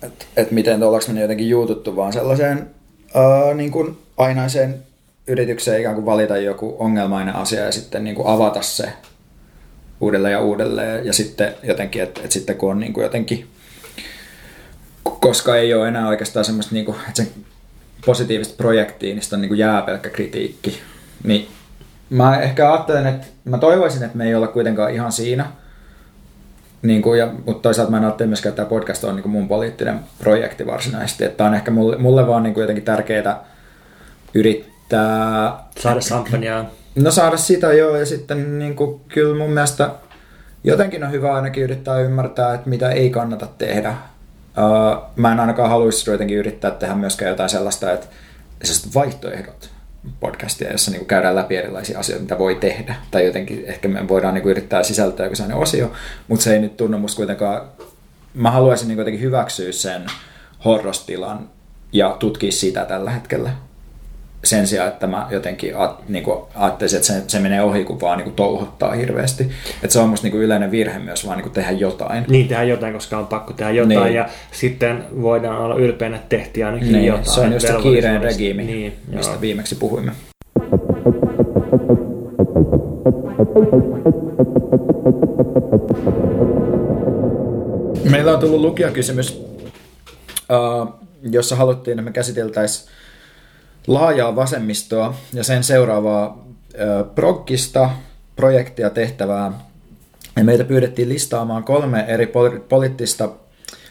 että että miten ollaanko me jotenkin juututtu vaan sellaiseen uh, niin kuin ainaiseen yritykseen ikään kuin valita joku ongelmainen asia ja sitten niin kuin avata se uudelleen ja uudelleen. Ja sitten jotenkin, että, että sitten kun on niin kuin jotenkin, koska ei ole enää oikeastaan semmoista, niin kuin, että sen positiivista projektia, niin on niin kuin jää pelkkä kritiikki, niin mä ehkä ajattelen, että mä toivoisin, että me ei olla kuitenkaan ihan siinä, niin kuin, ja, mutta toisaalta mä en ajattele myöskään, että tämä podcast on niin kuin mun poliittinen projekti varsinaisesti, että on ehkä mulle, mulle vaan niin kuin jotenkin tärkeää yrittää... Saada champagnea. No saada sitä joo, ja sitten niin kuin, kyllä mun mielestä jotenkin on hyvä ainakin yrittää ymmärtää, että mitä ei kannata tehdä. Uh, mä en ainakaan haluaisi jotenkin yrittää tehdä myöskään jotain sellaista, että vaihtoehdot podcastia, jossa niin kuin käydään läpi erilaisia asioita, mitä voi tehdä. Tai jotenkin ehkä me voidaan niin kuin yrittää sisältää joku sellainen osio, mutta se ei nyt tunnu musta kuitenkaan... Mä haluaisin niin kuin jotenkin hyväksyä sen horrostilan ja tutkia sitä tällä hetkellä sen sijaan, että mä jotenkin niin kuin ajattelisin, että se, se menee ohi, kun vaan niin kuin touhottaa hirveästi. Että se on musta niin kuin yleinen virhe myös vaan niin kuin tehdä jotain. Niin, tehdä jotain, koska on pakko tehdä jotain niin. ja sitten voidaan olla ylpeänä, että tehtiin ainakin niin. jotain. Se on just se kiireen regiimi, niin, mistä joo. viimeksi puhuimme. Meillä on tullut lukijakysymys, jossa haluttiin, että me käsiteltäisiin laajaa vasemmistoa ja sen seuraavaa proggista projektia tehtävää. Ja meitä pyydettiin listaamaan kolme eri poliittista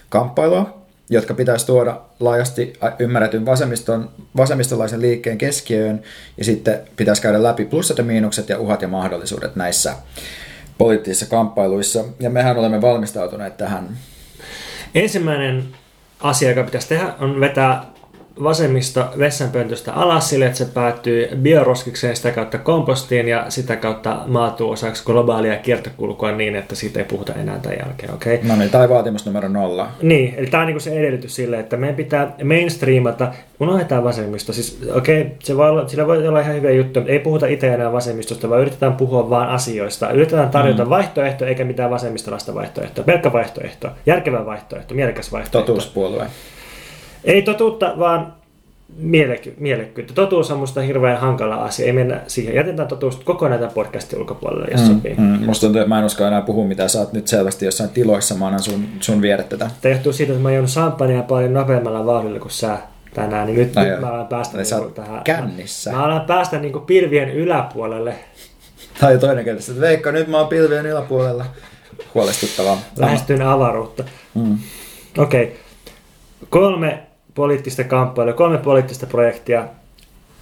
kamppailua, jotka pitäisi tuoda laajasti ymmärretyn vasemmiston, vasemmistolaisen liikkeen keskiöön, ja sitten pitäisi käydä läpi plussat ja miinukset ja uhat ja mahdollisuudet näissä poliittisissa kamppailuissa, ja mehän olemme valmistautuneet tähän. Ensimmäinen asia, joka pitäisi tehdä, on vetää vasemmista vessanpöntöstä alas sille, että se päättyy bioroskikseen sitä kautta kompostiin ja sitä kautta maatuu osaksi globaalia kiertokulkua niin, että siitä ei puhuta enää tämän jälkeen. Okay? No niin, tai vaatimus numero nolla. Niin, eli tämä on niin se edellytys sille, että meidän pitää mainstreamata, unohdetaan vasemmista. Siis, okei, okay, se voi olla, sillä voi olla ihan hyviä juttuja, mutta ei puhuta itse enää vasemmistosta, vaan yritetään puhua vaan asioista. Yritetään tarjota mm. vaihtoehto eikä mitään vasemmistolaista vaihtoehtoa. Pelkkä vaihtoehto, järkevä vaihtoehto, mielekäs vaihtoehto. Totuuspuolue. Ei totuutta, vaan mielekky, mielekkyyttä. Totuus on musta hirveän hankala asia. Ei mennä siihen. Jätetään totuus kokonaan tämän podcastin ulkopuolelle, jos mm, sopii. Mm. Musta tuntuu, että mä en usko enää puhua mitä Sä oot nyt selvästi jossain tiloissa. Mä annan sun, sun viedä tätä. Tämä johtuu siitä, että mä oon champagnea paljon nopeammalla vauhdilla kuin sä tänään. Niin nyt, no nyt mä alan päästä niin tähän. Kännissä. Mä alan päästä niin pilvien yläpuolelle. Tai toinen kerta, että Veikka, nyt mä oon pilvien yläpuolella. Huolestuttavaa. Lähestyn avaruutta. Mm. Okei. Okay. Kolme poliittista kamppailua, kolme poliittista projektia.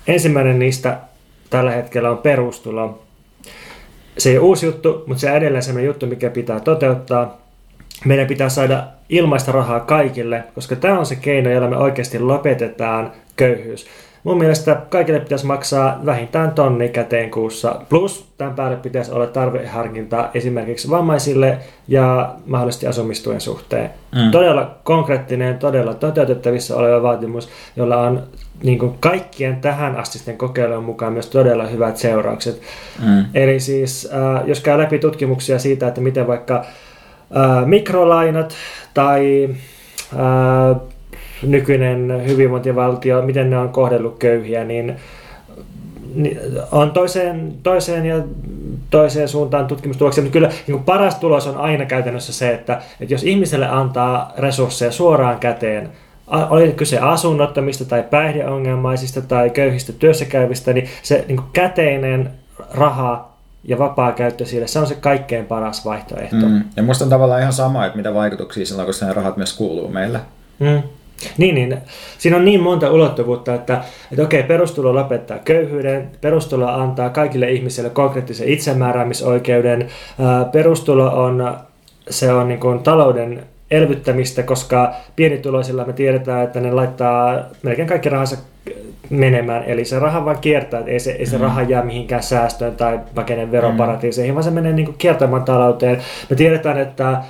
Ensimmäinen niistä tällä hetkellä on perustulo. Se ei ole uusi juttu, mutta se on edelleen sellainen juttu, mikä pitää toteuttaa. Meidän pitää saada ilmaista rahaa kaikille, koska tämä on se keino, jolla me oikeasti lopetetaan köyhyys. Mun mielestä kaikille pitäisi maksaa vähintään tonni käteen kuussa, plus tämän päälle pitäisi olla tarveharkinta esimerkiksi vammaisille ja mahdollisesti asumistuen suhteen. Mm. Todella konkreettinen, todella toteutettavissa oleva vaatimus, jolla on niin kuin kaikkien tähän astisten kokeilujen mukaan myös todella hyvät seuraukset. Mm. Eli siis, äh, jos käy läpi tutkimuksia siitä, että miten vaikka äh, mikrolainat tai äh, nykyinen hyvinvointivaltio, miten ne on kohdellut köyhiä, niin on toiseen, toiseen ja toiseen suuntaan tutkimustuloksia, mutta kyllä niin kuin paras tulos on aina käytännössä se, että, että jos ihmiselle antaa resursseja suoraan käteen, oli kyse asunnottomista tai päihdeongelmaisista tai köyhistä työssäkäyvistä, niin se niin kuin käteinen raha ja vapaa käyttö sille, se on se kaikkein paras vaihtoehto. Mm. Ja musta on tavallaan ihan sama, että mitä vaikutuksia sillä on, koska ne rahat myös kuuluu meille. Mm. Niin, niin. Siinä on niin monta ulottuvuutta, että, että okei, perustulo lopettaa köyhyyden, perustulo antaa kaikille ihmisille konkreettisen itsemääräämisoikeuden, perustulo on, se on niin kuin talouden elvyttämistä, koska pienituloisilla me tiedetään, että ne laittaa melkein kaikki rahansa menemään, eli se raha vaan kiertää, ei se, ei se mm. raha jää mihinkään säästöön tai pakenen veroparatiiseihin, mm. vaan se menee niin kuin kiertämään talouteen. Me tiedetään, että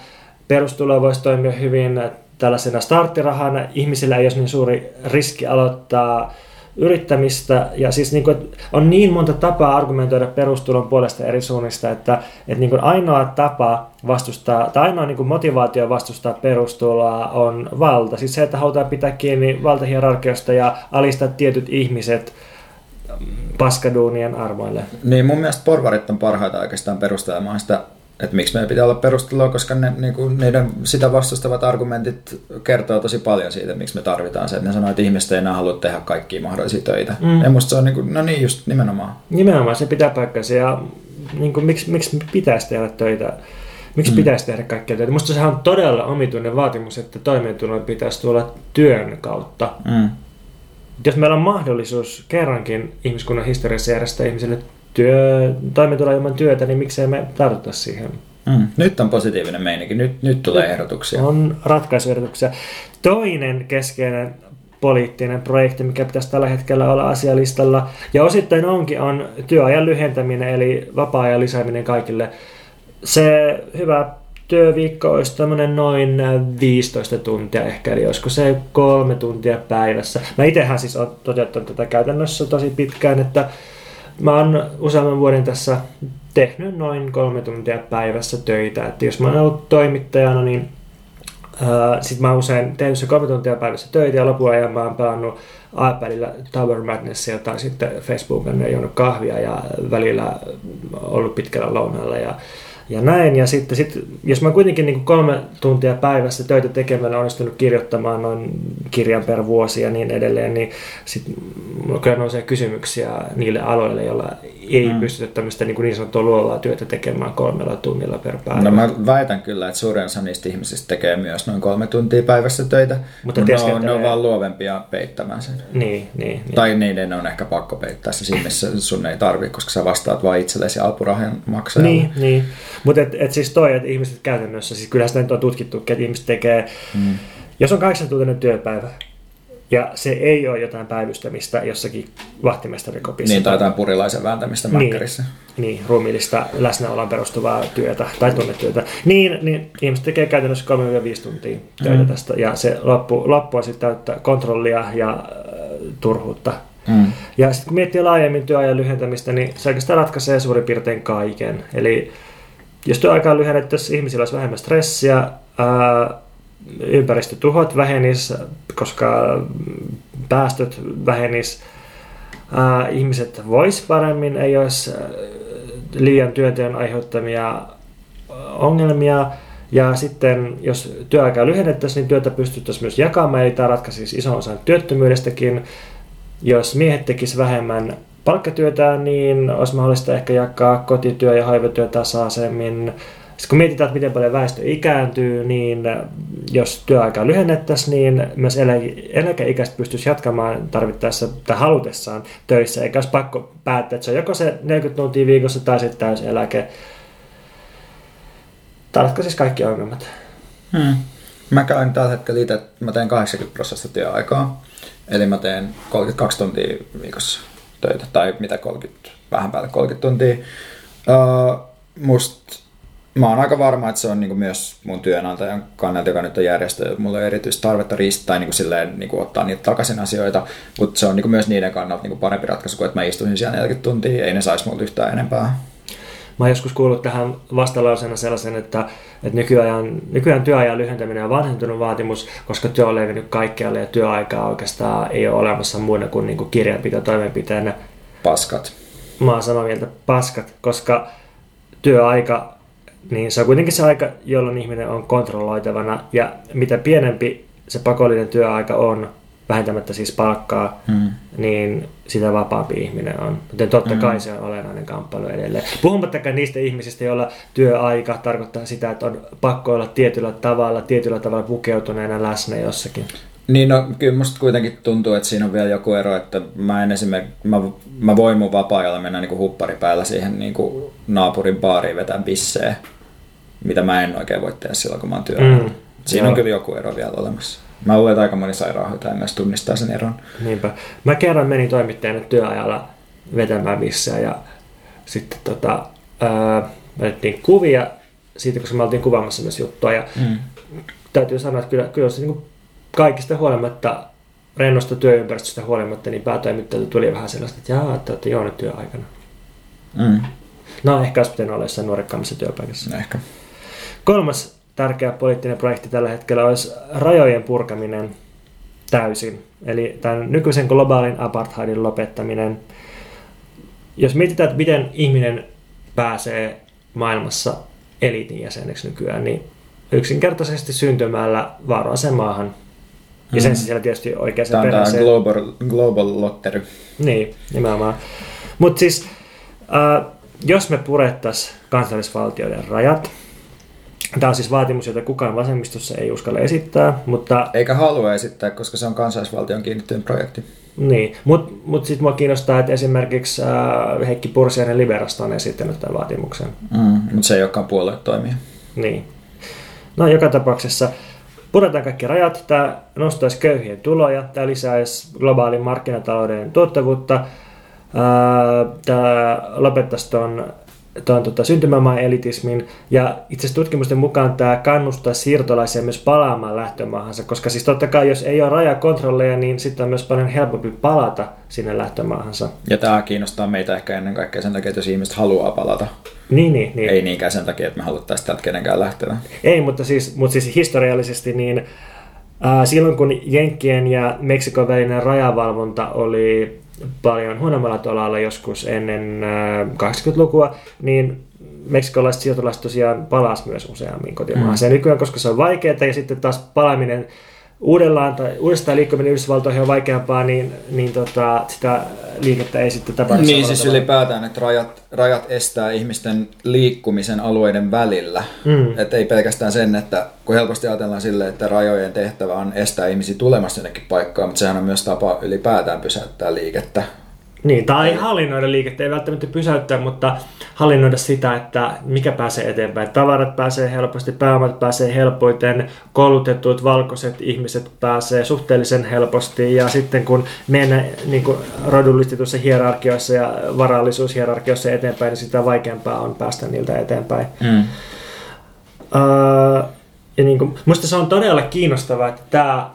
perustulo voisi toimia hyvin tällaisena starttirahana. Ihmisillä ei ole niin suuri riski aloittaa yrittämistä. Ja siis niin kuin, on niin monta tapaa argumentoida perustulon puolesta eri suunnista, että, että niin kuin ainoa tapa vastustaa, tai ainoa niin kuin motivaatio vastustaa perustuloa on valta. Siis se, että halutaan pitää kiinni valtahierarkiasta ja alistaa tietyt ihmiset paskaduunien armoille. Niin mun mielestä porvarit on parhaita oikeastaan perustelemaan sitä että miksi meidän pitää olla perustelua, koska ne, niin kuin, niiden sitä vastustavat argumentit kertoo tosi paljon siitä, miksi me tarvitaan se. Että ne sanoo, että ihmiset ei enää halua tehdä kaikkia mahdollisia töitä. Mm. Ja musta se on, niin kuin, no niin, just nimenomaan. Nimenomaan, se pitää paikkansa. Ja niin kuin, miksi, miksi pitäisi tehdä töitä? Miksi mm. pitäisi tehdä kaikkea töitä? Musta se on todella omituinen vaatimus, että toimeentulon pitäisi tulla työn kautta. Mm. Jos meillä on mahdollisuus kerrankin ihmiskunnan historiassa järjestää ihmisille työ, toimeentulo ilman työtä, niin miksei me tartuta siihen? Mm. Nyt on positiivinen meininki, nyt, nyt tulee ehdotuksia. On ratkaisuehdotuksia. Toinen keskeinen poliittinen projekti, mikä pitäisi tällä hetkellä olla asialistalla, ja osittain onkin, on työajan lyhentäminen, eli vapaa-ajan lisääminen kaikille. Se hyvä työviikko olisi tämmöinen noin 15 tuntia ehkä, eli olisiko se kolme tuntia päivässä. Mä itsehän siis olen toteuttanut tätä käytännössä tosi pitkään, että Mä oon useamman vuoden tässä tehnyt noin kolme tuntia päivässä töitä. Että jos mä oon ollut toimittajana, niin sitten mä oon usein tehnyt se kolme tuntia päivässä töitä ja lopuajan mä oon pelannut iPadilla Tower Madnessia tai sitten Facebookin ja juonut kahvia ja välillä ollut pitkällä lounalla ja ja näin. Ja sitten sit, jos mä kuitenkin niin kolme tuntia päivässä töitä tekemällä onnistunut kirjoittamaan noin kirjan per vuosi ja niin edelleen, niin sitten kyllä nousee kysymyksiä niille aloille, joilla ei mm. pystytä tämmöistä niin, niin sanottua luovaa työtä tekemään kolmella tunnilla per päivä. No mä väitän kyllä, että suurin osa niistä ihmisistä tekee myös noin kolme tuntia päivässä töitä, mutta ne on, ne on vaan luovempia peittämään sen. Niin, niin, niin. Tai niiden on ehkä pakko peittää se siinä, missä sun ei tarvi, koska sä vastaat vain itsellesi apurahan maksajalle. Niin, niin. Mutta et, et siis toi, että ihmiset käytännössä, siis kyllähän sitä nyt on tutkittu, että ihmiset tekee, mm. jos on kahdeksan tuntinen työpäivä, ja se ei ole jotain päivystämistä jossakin vahtimestarikopissa. Niin, tai jotain purilaisen vääntämistä Niin. mäkkärissä. Niin, ruumiillista läsnäoloon perustuvaa työtä tai tunnetyötä. Niin, niin ihmiset tekee käytännössä 3-5 tuntia töitä Mm. tästä ja se loppu, loppu on sitten täyttä kontrollia ja äh, turhuutta. Mm. Ja sitten kun miettii laajemmin työajan lyhentämistä, niin se oikeastaan ratkaisee suurin piirtein kaiken. Eli jos työaikaa lyhennettäisiin, ihmisillä olisi vähemmän stressiä, ympäristötuhot vähenis, koska päästöt vähenis, ihmiset vois paremmin, ei olisi liian työnteon aiheuttamia ongelmia. Ja sitten jos työaikaa lyhennettäisiin, niin työtä pystyttäisiin myös jakamaan, eli tämä ratkaisisi ison osan työttömyydestäkin. Jos miehet tekisivät vähemmän palkkatyötä, niin olisi mahdollista ehkä jakaa kotityö ja hoivatyö tasaisemmin. Sitten kun mietitään, että miten paljon väestö ikääntyy, niin jos työaikaa lyhennettäisiin, niin myös eläke- eläkeikäiset pystyisi jatkamaan tarvittaessa tai halutessaan töissä, eikä olisi pakko päättää, että se on joko se 40 tuntia viikossa tai sitten täyseläke. Tarvitko siis kaikki ongelmat? Hmm. Mä käyn tällä hetkellä itse, mä teen 80 prosenttia työaikaa. Eli mä teen 32 tuntia viikossa töitä, tai mitä 30, vähän päälle 30 tuntia. Uh, must, mä oon aika varma, että se on niinku myös mun työnantajan kannalta, joka nyt on järjestö, mulla on erityistä tarvetta riistää niinku silleen, niinku ottaa niitä takaisin asioita, mutta se on niinku myös niiden kannalta niinku parempi ratkaisu kuin, että mä istuisin siellä 40 tuntia, ei ne saisi multa yhtään enempää. Mä oon joskus kuullut tähän vastalauseena sellaisen, että, että nykyään, nykyään työajan lyhentäminen on vanhentunut vaatimus, koska työ on levinnyt kaikkialle ja työaikaa oikeastaan ei ole olemassa muina kuin, niin kuin kirjanpito toimenpiteenä. Paskat. Mä oon samaa mieltä paskat, koska työaika, niin se on kuitenkin se aika, jolloin ihminen on kontrolloitavana ja mitä pienempi se pakollinen työaika on, vähentämättä siis palkkaa, Hmm. niin sitä vapaampi ihminen on. Joten totta Mm. kai se on olennainen kamppailu edelleen. Puhumattakaan niistä ihmisistä, joilla työaika tarkoittaa sitä, että on pakko olla tietyllä tavalla, tietyllä tavalla pukeutuneena läsnä jossakin. Niin no, kyllä musta kuitenkin tuntuu, että siinä on vielä joku ero, että mä en esimerkiksi, mä, mä voin mun vapaa-ajalla mennä niinku huppari päällä siihen niinku naapurin baariin vetää bissee, mitä mä en oikein voi tehdä silloin, kun mä oon työllä. Mm, Siinä on joo. kyllä joku ero vielä olemassa. Mä luulen, että aika moni sairaanhoitaja myös tunnistaa sen eron. Niinpä. Mä kerran menin toimittajana työajalla vetämään missään ja sitten tota, ää, otettiin kuvia siitä, koska me oltiin kuvaamassa myös juttua ja Mm. täytyy sanoa, että kyllä, kyllä se niin kaikista huolimatta, rennosta työympäristöstä huolimatta, niin päätoimittajalta tuli vähän sellaista, että jaa, että olette nyt työaikana. Mm. No ehkä olisi pitänyt olla jossain nuorekkaammassa työpaikassa. No ehkä. Kolmas tärkeä poliittinen projekti tällä hetkellä olisi rajojen purkaminen täysin. Eli tämän nykyisen globaalin apartheidin lopettaminen. Jos mietitään, että miten ihminen pääsee maailmassa eliitin jäseneksi nykyään, niin yksinkertaisesti syntymällä vaaralliseen maahan. Ja sen Mm. sisällä tietysti oikeaan Tämä on tämä perheeseen. global, global lottery. Niin, nimenomaan. Mutta siis, äh, jos me purettaisiin kansallisvaltioiden rajat, tämä on siis vaatimus, jota kukaan vasemmistossa ei uskalla esittää, mutta Eikä halua esittää, koska se on kansallisvaltion kiinnittynyt projekti. niin, mutta mut sitten mua kiinnostaa, että esimerkiksi äh, Heikki Pursiainen Liberasta on esittänyt tämän vaatimuksen. Mm. Mutta se ei olekaan puoluetoimija. Niin. No joka tapauksessa puretaan kaikki rajat, tämä nostaisi köyhien tuloja, tämä lisäisi globaalin markkinatalouden tuottavuutta, ää, tämä lopettaisi tuon tuon tota, syntymämaan elitismin ja itse asiassa tutkimusten mukaan tämä kannustaa siirtolaisia myös palaamaan lähtömaahansa, koska siis totta kai jos ei ole rajakontrolleja, niin sitten on myös paljon helpompi palata sinne lähtömaahansa. Ja tämä kiinnostaa meitä ehkä ennen kaikkea sen takia, että jos ihmiset haluaa palata. Niin, niin, niin. Ei niinkään sen takia, että me haluttaisiin täältä kenenkään lähteä. Ei, mutta siis, mutta siis historiallisesti niin silloin kun Jenkkien ja Meksikon välinen rajavalvonta oli paljon huonommalla tolalla joskus ennen ää, 80-lukua, niin meksikolaiset siirtolaiset tosiaan palas myös useammin kotimaahan. Mm. Ja nykyään, koska se on vaikeaa ja sitten taas palaaminen uudellaan tai uudestaan liikkuminen Yhdysvaltoihin on vaikeampaa, niin, niin tota, sitä liikettä ei sitten tapahdu. Niin siis tavalla. ylipäätään, että rajat, rajat estää ihmisten liikkumisen alueiden välillä. Mm. Että ei pelkästään sen, että kun helposti ajatellaan sille, että rajojen tehtävä on estää ihmisiä tulemasta jonnekin paikkaan, mutta sehän on myös tapa ylipäätään pysäyttää liikettä. Niin, tai hallinnoida liikettä, ei välttämättä pysäyttää, mutta hallinnoida sitä, että mikä pääsee eteenpäin. Tavarat pääsee helposti, pääomat pääsee helpoiten, koulutetut valkoiset ihmiset pääsee suhteellisen helposti ja sitten kun mennään niin rodullistetussa hierarkioissa ja varallisuushierarkioissa eteenpäin, niin sitä vaikeampaa on päästä niiltä eteenpäin. Mm. Ja niin kuin, musta se on todella kiinnostavaa, että tämä,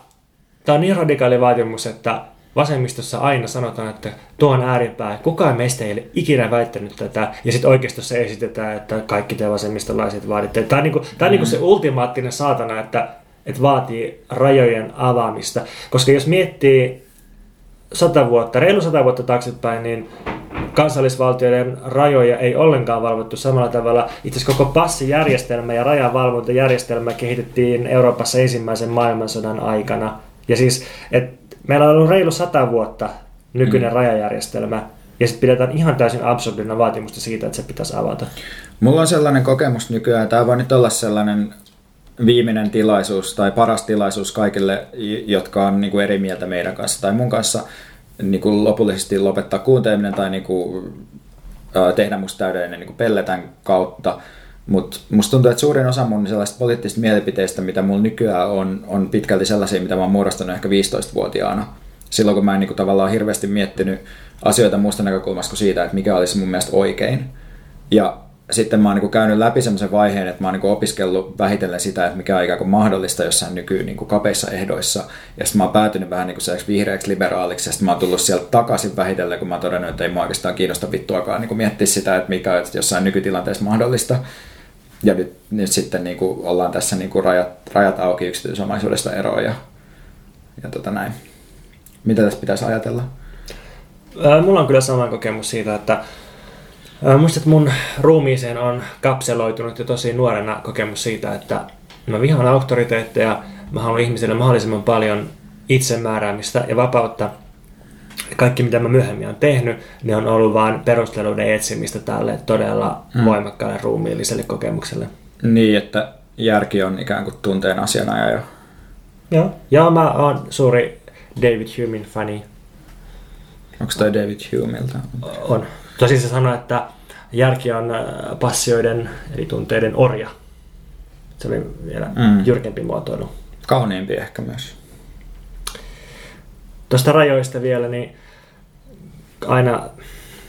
tämä on niin radikaali vaatimus, että vasemmistossa aina sanotaan, että tuo on ääripää. Kukaan meistä ei ole ikinä väittänyt tätä. Ja sitten oikeistossa esitetään, että kaikki te vasemmistolaiset vaaditte. Tämä on, niin kuin, tämä on niin kuin se ultimaattinen saatana, että, että vaatii rajojen avaamista. Koska jos miettii sata vuotta, reilu sata vuotta taaksepäin, niin kansallisvaltioiden rajoja ei ollenkaan valvottu samalla tavalla. Itse asiassa koko passijärjestelmä ja rajavalvontajärjestelmä kehitettiin Euroopassa ensimmäisen maailmansodan aikana. Ja siis, että meillä on ollut reilu sata vuotta nykyinen mm. rajajärjestelmä, ja sitten pidetään ihan täysin absurdina vaatimusta siitä, että se pitäisi avata. Mulla on sellainen kokemus nykyään, tämä voi nyt olla sellainen viimeinen tilaisuus tai paras tilaisuus kaikille, jotka on niin kuin eri mieltä meidän kanssa tai mun kanssa niin kuin lopullisesti lopettaa kuunteleminen tai niin kuin, tehdä musta täydellinen niin pelletän kautta. Mutta musta tuntuu, että suurin osa mun sellaista poliittisista mielipiteistä, mitä mulla nykyään on, on pitkälti sellaisia, mitä mä oon muodostanut ehkä 15-vuotiaana. Silloin kun mä en niin tavallaan hirveästi miettinyt asioita muusta näkökulmasta kuin siitä, että mikä olisi mun mielestä oikein. Ja sitten mä oon niin käynyt läpi semmoisen vaiheen, että mä oon niin opiskellut vähitellen sitä, että mikä on ikään kuin mahdollista jossain nyky niin kapeissa ehdoissa. Ja sitten mä oon päätynyt vähän niin kuin vihreäksi liberaaliksi, ja sitten mä oon tullut sieltä takaisin vähitellen, kun mä oon todennut, että ei mua oikeastaan kiinnosta vittuakaan niin miettiä sitä, että mikä on jossain nykytilanteessa mahdollista. Ja nyt, nyt sitten niin kuin ollaan tässä niin kuin rajat, rajat auki yksityisomaisuudesta eroon ja, ja tota näin. Mitä tässä pitäisi ajatella? Mulla on kyllä sama kokemus siitä, että Muistat, että mun ruumiiseen on kapseloitunut jo tosi nuorena kokemus siitä, että mä vihaan auktoriteetteja, mä haluan ihmisille mahdollisimman paljon itsemääräämistä ja vapautta. Kaikki, mitä mä myöhemmin on tehnyt, ne on ollut vain perusteluiden etsimistä tälle todella mm. voimakkaalle ruumiilliselle kokemukselle. Niin, että järki on ikään kuin tunteen asiana jo. Joo, ja mä oon suuri David Humein fani. Onko toi David Humeilta? On. Tosin se sanoi, että järki on äh, passioiden eli tunteiden orja. Se oli vielä mm. jyrkempi muotoilu. Kauniimpi ehkä myös. Tuosta rajoista vielä, niin aina,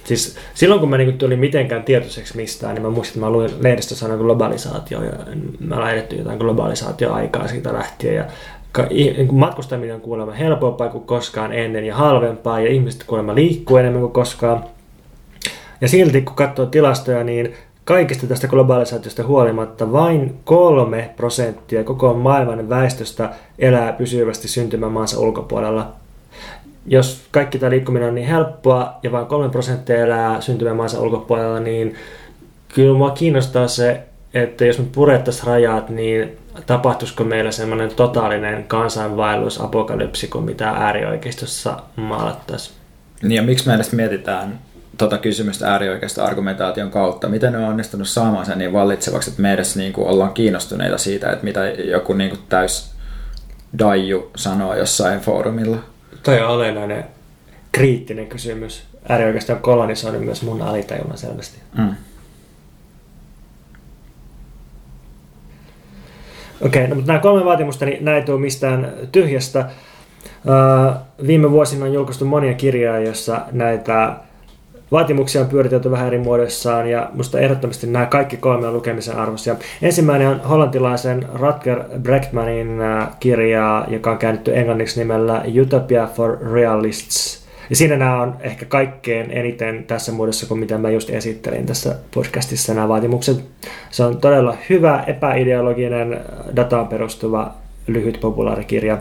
siis silloin kun mä niin tulin mitenkään tietoiseksi mistään, niin mä muistin, että mä luin lehdestä sanan globalisaatio ja mä lähdetty jotain globalisaatioaikaa siitä lähtien ja niin matkustaminen on kuulemma helpompaa kuin koskaan ennen ja halvempaa ja ihmiset kuulemma liikkuu enemmän kuin koskaan. Ja silti kun katsoo tilastoja, niin kaikista tästä globalisaatiosta huolimatta vain kolme prosenttia koko maailman väestöstä elää pysyvästi syntymämaansa ulkopuolella. Jos kaikki tämä liikkuminen on niin helppoa ja vain kolme prosenttia elää syntymämaansa ulkopuolella, niin kyllä mua kiinnostaa se, että jos me purettaisiin rajat, niin tapahtuisiko meillä semmoinen totaalinen kansainvaellus, apokalypsi, kuin mitä äärioikeistossa maalattaisiin. Niin ja miksi me edes mietitään tota kysymystä äärioikeista argumentaation kautta. Miten ne on onnistunut saamaan sen niin vallitsevaksi, että me edes niin kuin ollaan kiinnostuneita siitä, että mitä joku niin kuin täys daiju sanoo jossain foorumilla? Toi on olennainen kriittinen kysymys. Äärioikeista on kolonisoinut myös mun alitajunnan selvästi. Mm. Okei, okay, no, mutta nämä kolme vaatimusta, niin näin ei tule mistään tyhjästä. Uh, viime vuosina on julkaistu monia kirjoja, joissa näitä Vaatimuksia on pyöritelty vähän eri muodossaan ja musta ehdottomasti nämä kaikki kolme on lukemisen arvoisia. Ensimmäinen on hollantilaisen Rutger Brechtmanin äh, kirja, joka on käännetty englanniksi nimellä Utopia for Realists. Ja siinä nämä on ehkä kaikkein eniten tässä muodossa kuin mitä mä just esittelin tässä podcastissa nämä vaatimukset. Se on todella hyvä, epäideologinen, dataan perustuva, lyhyt populaarikirja.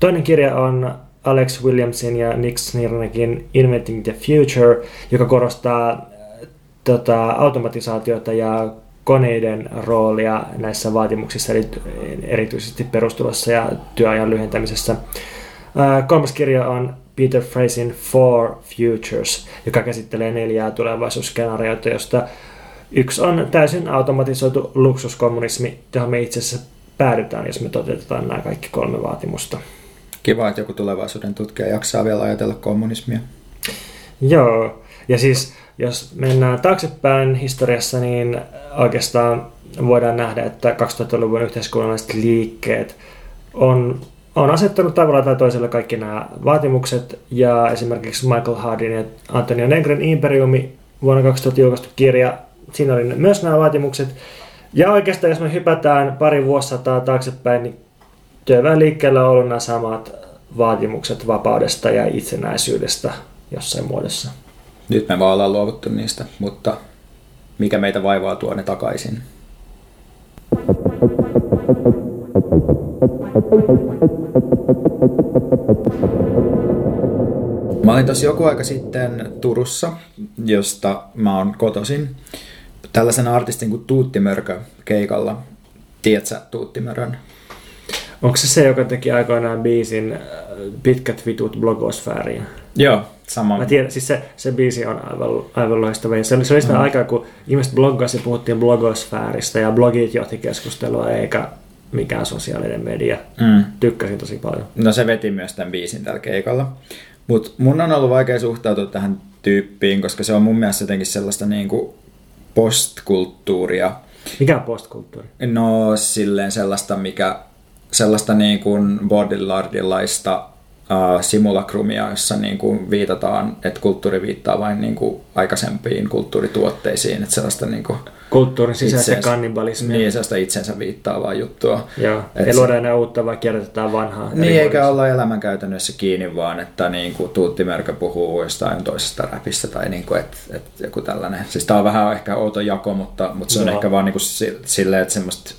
Toinen kirja on Alex Williamsin ja Nick Snirnekin Inventing the Future, joka korostaa tota, automatisaatiota ja koneiden roolia näissä vaatimuksissa, eli erityisesti perustulossa ja työajan lyhentämisessä. Kolmas kirja on Peter Frasin Four Futures, joka käsittelee neljää tulevaisuusskenaarioita, josta yksi on täysin automatisoitu luksuskommunismi, johon me itse asiassa päädytään, jos me toteutetaan nämä kaikki kolme vaatimusta. Kiva, että joku tulevaisuuden tutkija jaksaa vielä ajatella kommunismia. Joo, ja siis jos mennään taaksepäin historiassa, niin oikeastaan voidaan nähdä, että 2000-luvun yhteiskunnalliset liikkeet on, on asettanut tavalla tai toisella kaikki nämä vaatimukset, ja esimerkiksi Michael Hardin ja Antonio Negren Imperiumi vuonna 2000 julkaistu kirja, siinä oli myös nämä vaatimukset, ja oikeastaan jos me hypätään pari vuosisataa taaksepäin, niin työväenliikkeellä on ollut nämä samat vaatimukset vapaudesta ja itsenäisyydestä jossain muodossa. Nyt me vaan ollaan luovuttu niistä, mutta mikä meitä vaivaa tuonne takaisin? Mä olin tossa joku aika sitten Turussa, josta mä oon kotosin, tällaisen artistin kuin Tuutti Mörkö keikalla. Tiedätkö Tuutti Mörön? Onko se se, joka teki aikoinaan biisin äh, Pitkät vitut blogosfääriin? Joo, sama. Mä tiedän, siis se, se biisi on aivan, aivan loistava. Se oli, se oli sitä mm. aikaa, kun ihmiset bloggasi ja puhuttiin blogosfääristä ja blogit johti keskustelua, eikä mikään sosiaalinen media. Mm. Tykkäsin tosi paljon. No se veti myös tämän biisin tällä keikalla. Mutta mun on ollut vaikea suhtautua tähän tyyppiin, koska se on mun mielestä jotenkin sellaista niin kuin postkulttuuria. Mikä on postkulttuuri? No silleen sellaista, mikä sellaista niin kuin bodylardilaista uh, simulakrumia, jossa niin kuin viitataan, että kulttuuri viittaa vain niin kuin aikaisempiin kulttuurituotteisiin. Että sellaista niin kuin Kulttuurin sisäistä itsensä, kannibalismia. Niin, sellaista itsensä viittaavaa juttua. Joo, ei luoda enää uutta, vaan kierrätetään vanhaa. Niin, eikä olla elämänkäytännössä kiinni, vaan että niin kuin Tuutti Mörkö puhuu jostain toisesta räpistä tai niin kuin, että, että joku tällainen. Siis tämä on vähän ehkä outo jako, mutta, mutta se on no. ehkä vaan niin kuin silleen, että semmoista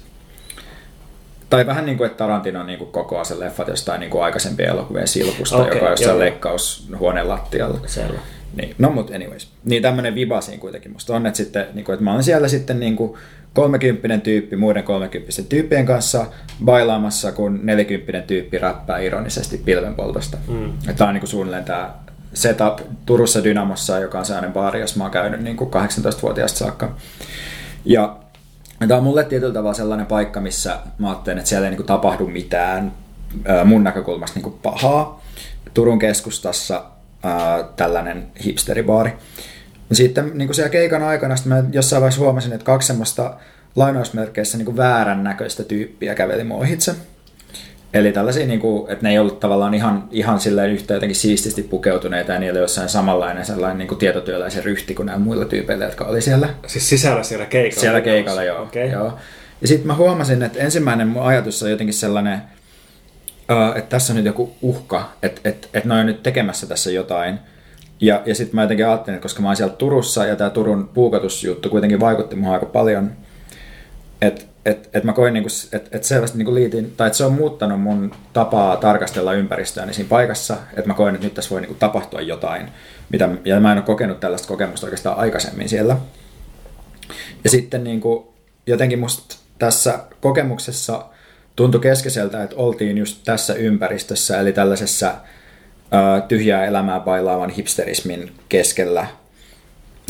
tai vähän niin kuin, että Tarantino niin kuin kokoaa sen leffat jostain niin kuin aikaisempien elokuvien silpusta, okay, joka on jossain leikkaushuoneen lattialla. Selvä. Niin, no mut anyways. Niin tämmönen viba siinä kuitenkin musta on, että, sitten, niin kuin, että mä oon siellä sitten niin kuin 30 tyyppi muiden 30 tyyppien kanssa bailaamassa, kun 40 tyyppi räppää ironisesti pilvenpoltosta. Mm. Tämä on niin kuin suunnilleen tämä setup Turussa Dynamossa, joka on sellainen baari, jossa mä oon käynyt niin kuin 18-vuotiaasta saakka. Ja Tämä on mulle tietyllä tavalla sellainen paikka, missä mä ajattelen, että siellä ei niin kuin tapahdu mitään mun näkökulmasta niin kuin pahaa. Turun keskustassa ää, tällainen hipsteribaari. Sitten niin kuin siellä keikan aikana mä jossain vaiheessa huomasin, että kaksi semmoista lainausmerkeissä niin kuin väärän näköistä tyyppiä käveli mun ohitse. Eli tällaisia, niin kuin, että ne ei ollut tavallaan ihan, ihan silleen yhtä jotenkin siististi pukeutuneita ja niillä jossain samanlainen sellainen niin kuin tietotyöläisen ryhti kuin nämä muilla tyypeillä, jotka oli siellä. Siis sisällä siellä keikalla? Siellä keikalla, joo. Okay. joo. Ja sitten mä huomasin, että ensimmäinen mun ajatus on jotenkin sellainen, että tässä on nyt joku uhka, että, että, että ne on nyt tekemässä tässä jotain. Ja, ja sitten mä jotenkin ajattelin, että koska mä oon siellä Turussa ja tämä Turun puukotusjuttu kuitenkin vaikutti muun aika paljon, että et, et mä koin, niinku, että et selvästi niinku liitin, tai että se on muuttanut mun tapaa tarkastella ympäristöäni siinä paikassa, että mä koin, että nyt tässä voi niinku tapahtua jotain, mitä, ja mä en ole kokenut tällaista kokemusta oikeastaan aikaisemmin siellä. Ja sitten niinku, jotenkin musta tässä kokemuksessa tuntui keskeiseltä, että oltiin just tässä ympäristössä, eli tällaisessa ää, tyhjää elämää bailaavan hipsterismin keskellä,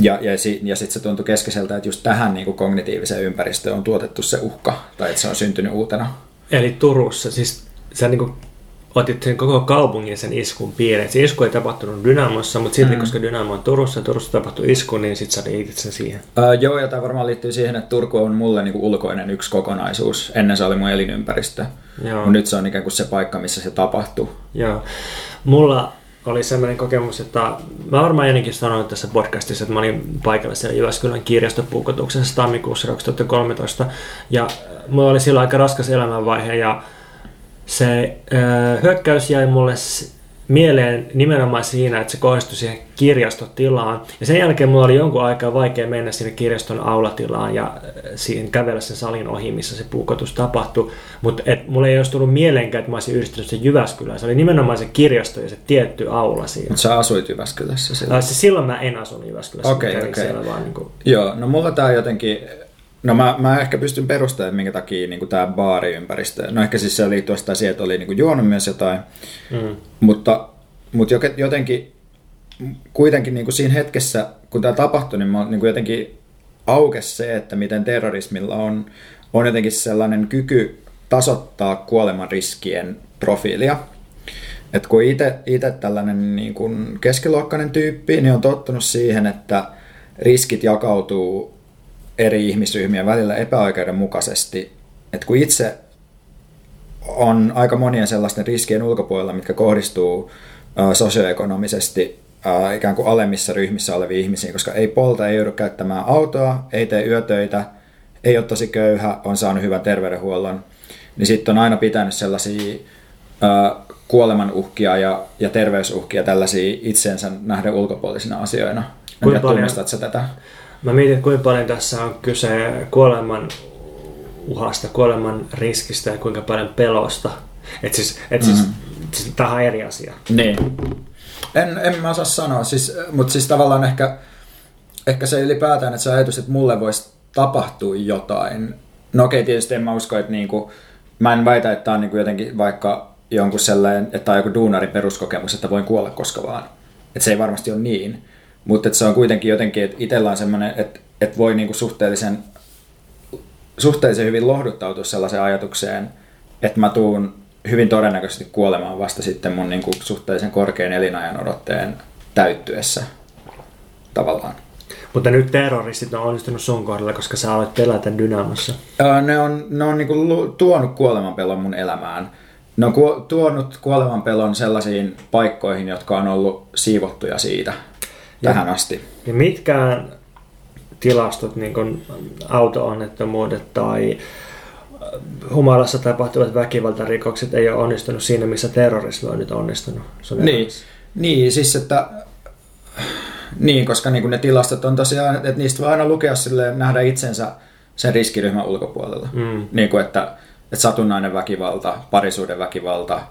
ja, ja, ja sitten se tuntui keskeiseltä, että just tähän niin kuin kognitiiviseen ympäristöön on tuotettu se uhka, tai että se on syntynyt uutena. Eli Turussa, siis sä niin kuin otit sen koko kaupungin sen iskun piireen. Se isku ei tapahtunut Dynamossa, mutta sitten mm. koska Dynamo on Turussa ja Turussa tapahtui isku, niin sitten sä liitit sen siihen. Öö, joo, ja tämä varmaan liittyy siihen, että Turku on mulle niin kuin ulkoinen yksi kokonaisuus. Ennen se oli mun elinympäristö. Mutta nyt se on ikään kuin se paikka, missä se tapahtuu. Joo. Mulla oli sellainen kokemus, että mä varmaan ennenkin sanoin tässä podcastissa, että mä olin paikalla siellä Jyväskylän kirjastopuukotuksessa tammikuussa 2013 ja mulla oli silloin aika raskas elämänvaihe ja se äh, hyökkäys jäi mulle mieleen nimenomaan siinä, että se kohdistui siihen kirjastotilaan. Ja sen jälkeen mulla oli jonkun aikaa vaikea mennä sinne kirjaston aulatilaan ja äh, siihen kävellä sen salin ohi, missä se puukotus tapahtui. Mutta mulla ei olisi tullut mieleenkään, että mä olisin yhdistänyt sen Jyväskylään. Se oli nimenomaan se kirjasto ja se tietty aula siinä. Mutta sä asuit Jyväskylässä silloin? Äh, silloin mä en asunut Jyväskylässä. Okei, okay, okei. Okay. Niin kuin... Joo, no mulla tää jotenkin No mä, mä ehkä pystyn perustamaan, minkä takia niin tämä baariympäristö, no ehkä siis se liittyy sitä siihen, että oli niin kuin juonut myös jotain, mm. mutta, mutta jotenkin kuitenkin niin kuin siinä hetkessä, kun tämä tapahtui, niin, mä, niin kuin jotenkin aukesi se, että miten terrorismilla on, on jotenkin sellainen kyky tasoittaa kuoleman riskien profiilia. Et kun itse tällainen niin kuin keskiluokkainen tyyppi, niin on tottunut siihen, että riskit jakautuu eri ihmisryhmien välillä epäoikeudenmukaisesti. Et kun itse on aika monien sellaisten riskien ulkopuolella, mitkä kohdistuu sosioekonomisesti ikään kuin alemmissa ryhmissä oleviin ihmisiin, koska ei polta, ei joudu käyttämään autoa, ei tee yötöitä, ei ole tosi köyhä, on saanut hyvän terveydenhuollon, niin sitten on aina pitänyt sellaisia kuoleman ja, ja terveysuhkia tällaisia itseensä nähden ulkopuolisina asioina. Kuinka paljon, tunnistatko tätä? Mä mietin, kuinka paljon tässä on kyse kuoleman uhasta, kuoleman riskistä ja kuinka paljon pelosta. Et siis, et siis, mm. siis tämä on eri asia. Niin. En, en mä osaa sanoa, siis, mutta siis tavallaan ehkä, ehkä se ylipäätään, että se ajatus, että mulle voisi tapahtua jotain. No okei, tietysti en mä usko, että niinku, mä en väitä, että tämä on niinku jotenkin vaikka jonkun sellainen, että on joku duunarin peruskokemus, että voin kuolla koska vaan. Että se ei varmasti ole niin. Mutta se on kuitenkin jotenkin, että itsellä on semmoinen, että, että voi niinku suhteellisen, suhteellisen hyvin lohduttautua sellaiseen ajatukseen, että mä tuun hyvin todennäköisesti kuolemaan vasta sitten mun niinku suhteellisen korkean elinajan odotteen täyttyessä tavallaan. Mutta nyt terroristit on onnistunut sun kohdalla, koska sä aloit pelätä Dynamossa. ne on, ne on niinku tuonut kuolemanpelon mun elämään ne on tuonut kuolemanpelon sellaisiin paikkoihin, jotka on ollut siivottuja siitä ja, tähän asti. Ja mitkään tilastot, niin kuin auto-onnettomuudet tai äh, humalassa tapahtuvat väkivaltarikokset ei ole onnistunut siinä, missä terrorismi on nyt onnistunut. niin, niin, siis että niin, koska niin ne tilastot on tosiaan, että niistä voi aina lukea silleen, nähdä itsensä sen riskiryhmän ulkopuolella. Mm. Niin kuin, että että satunnainen väkivalta, parisuuden väkivalta,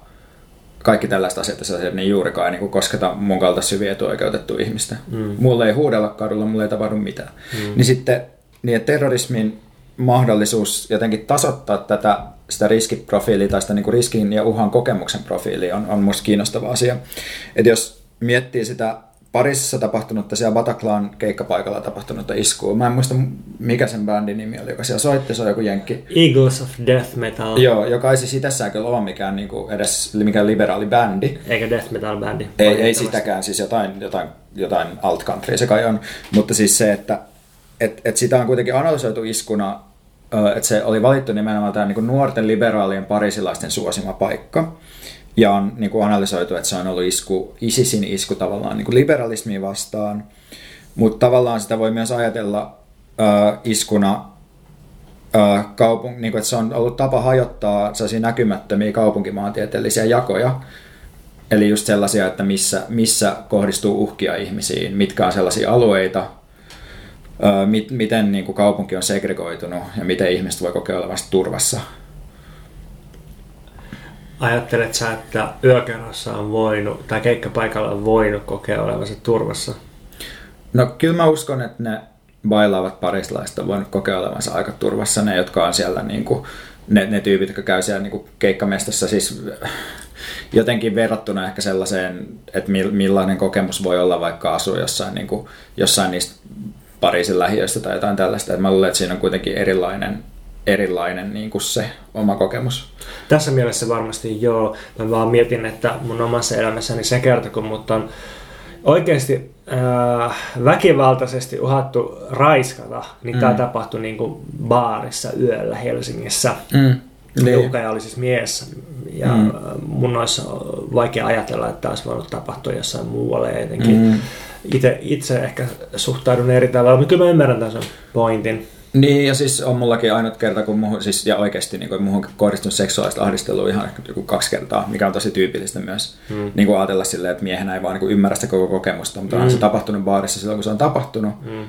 kaikki tällaiset asiat, että ne juurikaan niin kosketa mun kaltaista syviä etuoikeutettua ihmistä. Mm. Mulle ei huudella kadulla, mulle ei tapahdu mitään. Mm. Niin sitten niin terrorismin mahdollisuus jotenkin tasoittaa tätä sitä riskiprofiilia tai sitä niin riskin ja uhan kokemuksen profiilia on, on musta kiinnostava asia. Että jos miettii sitä Pariisissa tapahtunutta, siellä Bataclan keikkapaikalla tapahtunutta iskua. Mä en muista, mikä sen bändin nimi oli, joka siellä soitti, se on joku jenkki. Eagles of Death Metal. Joo, joka ei siis itsessään kyllä ole mikään niin kuin edes mikään liberaali bändi. Eikä death metal bändi. Ei, ei sitäkään, siis jotain, jotain, jotain alt country se kai on. Mutta siis se, että et, et sitä on kuitenkin analysoitu iskuna, että se oli valittu nimenomaan tämä niin nuorten liberaalien parisilaisten suosima paikka ja on niin kuin analysoitu, että se on ollut isku, ISISin isku tavallaan niin kuin liberalismiin vastaan, mutta tavallaan sitä voi myös ajatella äh, iskuna kaupung, niin kuin, että se on ollut tapa hajottaa sellaisia näkymättömiä kaupunkimaantieteellisiä jakoja, eli just sellaisia, että missä, missä kohdistuu uhkia ihmisiin, mitkä on sellaisia alueita, mit, miten niin kuin kaupunki on segregoitunut ja miten ihmiset voi kokea olevasta turvassa Ajattelet sä, että yökerhossa on voinut, tai keikkapaikalla on voinut kokea olevansa turvassa? No kyllä mä uskon, että ne bailaavat parislaiset on voinut kokea olevansa aika turvassa. Ne, jotka on siellä niin kuin, ne, ne tyypit, jotka käy siellä niin kuin keikkamestassa, siis jotenkin verrattuna ehkä sellaiseen, että millainen kokemus voi olla vaikka asua jossain, niin kuin, jossain niistä Pariisin lähiöistä tai jotain tällaista. Et mä luulen, että siinä on kuitenkin erilainen erilainen niin kuin se oma kokemus. Tässä mielessä varmasti joo. Mä vaan mietin, että mun omassa elämässäni se kerta, kun mut on oikeasti äh, väkivaltaisesti uhattu raiskata, niin mm. tämä tapahtui niin kuin baarissa yöllä Helsingissä. Mm. Niin. Oli siis mies ja mm. mun olisi vaikea ajatella, että tämä olisi voinut tapahtua jossain muualle jotenkin. Mm. Itse, itse ehkä suhtaudun eri tavalla, mutta kyllä mä ymmärrän tämän pointin. Niin, ja siis on mullakin ainut kerta, kun muhun, siis, ja oikeasti niin kuin, muhun kohdistunut seksuaalista ahdistelua ihan joku kaksi kertaa, mikä on tosi tyypillistä myös. Mm. Niin kuin ajatella silleen, että miehenä ei vaan niin kuin, ymmärrä sitä koko kokemusta, mutta mm. on se tapahtunut baarissa silloin, kun se on tapahtunut. Mm.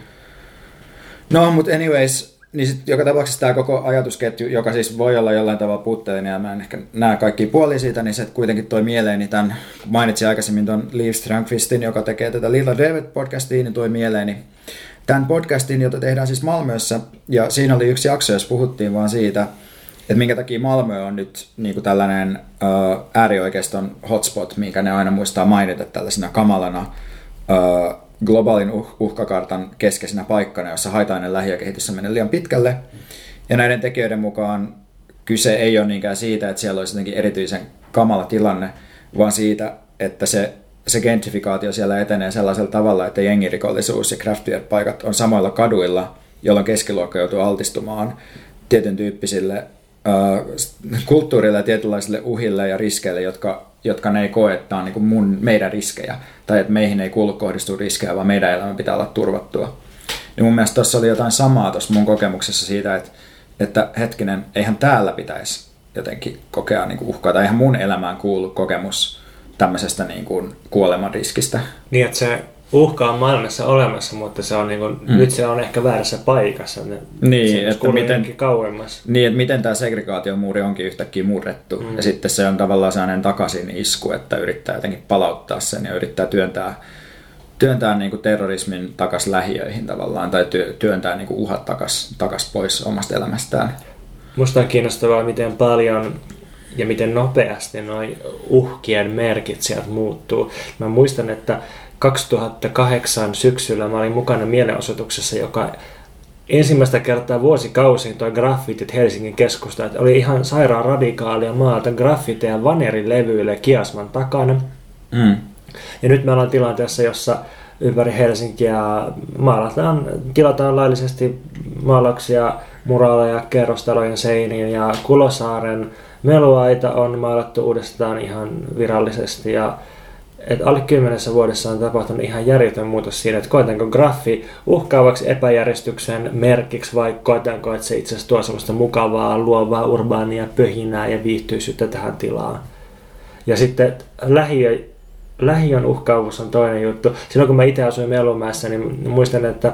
No, mutta anyways, niin sit joka tapauksessa tämä koko ajatusketju, joka siis voi olla jollain tavalla puutteellinen, ja mä en ehkä näe kaikki puolia siitä, niin se kuitenkin toi mieleeni tämän, mainitsin aikaisemmin tuon Liv Strömqvistin, joka tekee tätä Little David podcastia, niin toi mieleeni tämän podcastin, jota tehdään siis Malmössä, ja siinä oli yksi jakso, jos puhuttiin vaan siitä, että minkä takia Malmö on nyt niin kuin tällainen äärioikeiston hotspot, minkä ne aina muistaa mainita tällaisena kamalana uh, globaalin uh- uhkakartan keskeisenä paikkana, jossa haitainen lähiökehitys menee liian pitkälle. Ja näiden tekijöiden mukaan kyse ei ole niinkään siitä, että siellä olisi jotenkin erityisen kamala tilanne, vaan siitä, että se, se gentrifikaatio siellä etenee sellaisella tavalla, että jengirikollisuus ja craftbeer-paikat on samoilla kaduilla, jolloin keskiluokka joutuu altistumaan tietyn tyyppisille äh, kulttuurille ja tietynlaisille uhille ja riskeille, jotka, jotka ne ei koe, että on niin kuin mun, meidän riskejä, tai että meihin ei kuulu kohdistua riskejä, vaan meidän elämä pitää olla turvattua. Ja mun mielestä tuossa oli jotain samaa tuossa mun kokemuksessa siitä, että, että hetkinen, eihän täällä pitäisi jotenkin kokea niin kuin uhkaa, tai eihän mun elämään kuulu kokemus tämmöisestä niin kuin kuoleman riskistä. Niin, että se uhka on maailmassa olemassa, mutta se on niin kuin, mm. nyt se on ehkä väärässä paikassa. Ne, niin, se että miten, kauemmas. Niin, että miten tämä segregaatiomuuri onkin yhtäkkiä murrettu. Mm. Ja sitten se on tavallaan sellainen takaisin isku, että yrittää jotenkin palauttaa sen ja yrittää työntää, työntää niin kuin terrorismin takas lähiöihin tavallaan, tai työntää niin kuin uhat takas, takas pois omasta elämästään. Musta on kiinnostavaa, miten paljon ja miten nopeasti noin uhkien merkit sieltä muuttuu. Mä muistan, että 2008 syksyllä mä olin mukana mielenosoituksessa, joka ensimmäistä kertaa vuosikausiin toi graffitit Helsingin keskusta, että oli ihan sairaan radikaalia maata graffiteja vanerin levyille Kiasman takana. Mm. Ja nyt me ollaan tilanteessa, jossa ympäri Helsinkiä maalataan, tilataan laillisesti maalauksia, muraaleja kerrostalojen seiniin ja Kulosaaren meluaita on maalattu uudestaan ihan virallisesti ja että alle kymmenessä vuodessa on tapahtunut ihan järjetön muutos siinä, että koetaanko graffi uhkaavaksi epäjärjestyksen merkiksi vai koetaanko, että se itse asiassa tuo sellaista mukavaa, luovaa, urbaania, pöhinää ja viihtyisyyttä tähän tilaan. Ja sitten lähiö, lähiön uhkaavuus on toinen juttu. Silloin kun mä itse asuin Melumäessä, niin muistan, että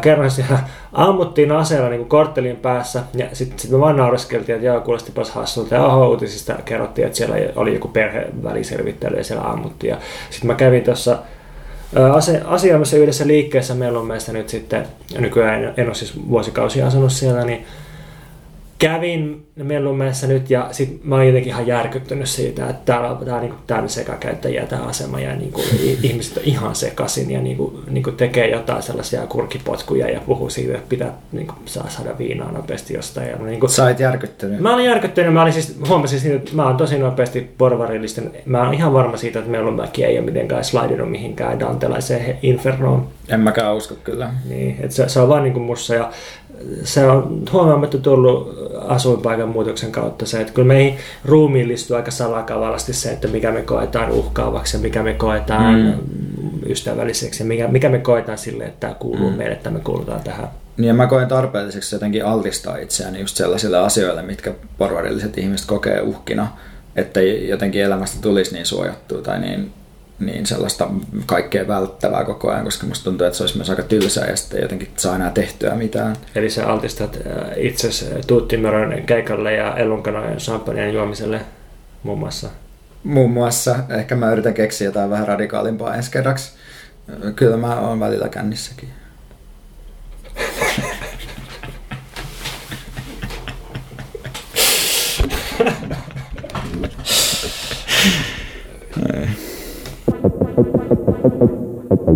kerran siellä ammuttiin aseella niin korttelin päässä ja sitten sit me vaan naureskeltiin, että joo, kuulostipas hassulta. Ja oho, uutisista kerrottiin, että siellä oli joku perheväliselvittely ja siellä ammuttiin. Sitten mä kävin tuossa asioimassa yhdessä liikkeessä meistä nyt sitten, nykyään en ole siis vuosikausia asunut siellä, niin kävin Mellumäessä nyt ja sit mä oon jotenkin ihan järkyttynyt siitä, että täällä on tää, niinku, täynnä sekakäyttäjiä tämä asema ja niinku, ihmiset on ihan sekasin ja niinku, niinku tekee jotain sellaisia kurkipotkuja ja puhuu siitä, että pitää niinku, saa saada viinaa nopeasti jostain. Ja, niinku, Sä oot järkyttynyt. Mä olin järkyttynyt. Mä olin siis, huomasin siitä, että mä oon tosi nopeasti porvarillisten. Mä oon ihan varma siitä, että Mellumäki ei ole mitenkään slidinut mihinkään dantelaiseen infernoon. En mäkään usko kyllä. Niin, että se, se on vaan niinku mussa ja se on huomaamatta tullut asuinpaikan muutoksen kautta se, että kyllä meihin ruumiillistuu aika salakavallasti se, että mikä me koetaan uhkaavaksi ja mikä me koetaan mm. ystävälliseksi ja mikä, mikä me koetaan sille, että tämä kuuluu mm. meille, että me kuulutaan tähän. Niin ja mä koen tarpeelliseksi jotenkin altistaa itseäni just sellaisille asioille, mitkä porvarilliset ihmiset kokee uhkina, että jotenkin elämästä tulisi niin suojattua tai niin niin sellaista kaikkea välttävää koko ajan, koska musta tuntuu, että se olisi myös aika tylsää ja sitten jotenkin saa enää tehtyä mitään. Eli sä altistat äh, itse Tuuttimörön keikalle ja Ellunkanojen champagnen juomiselle muun muassa? Muun muassa. Ehkä mä yritän keksiä jotain vähän radikaalimpaa ensi kerraksi. Kyllä mä oon välillä kännissäkin.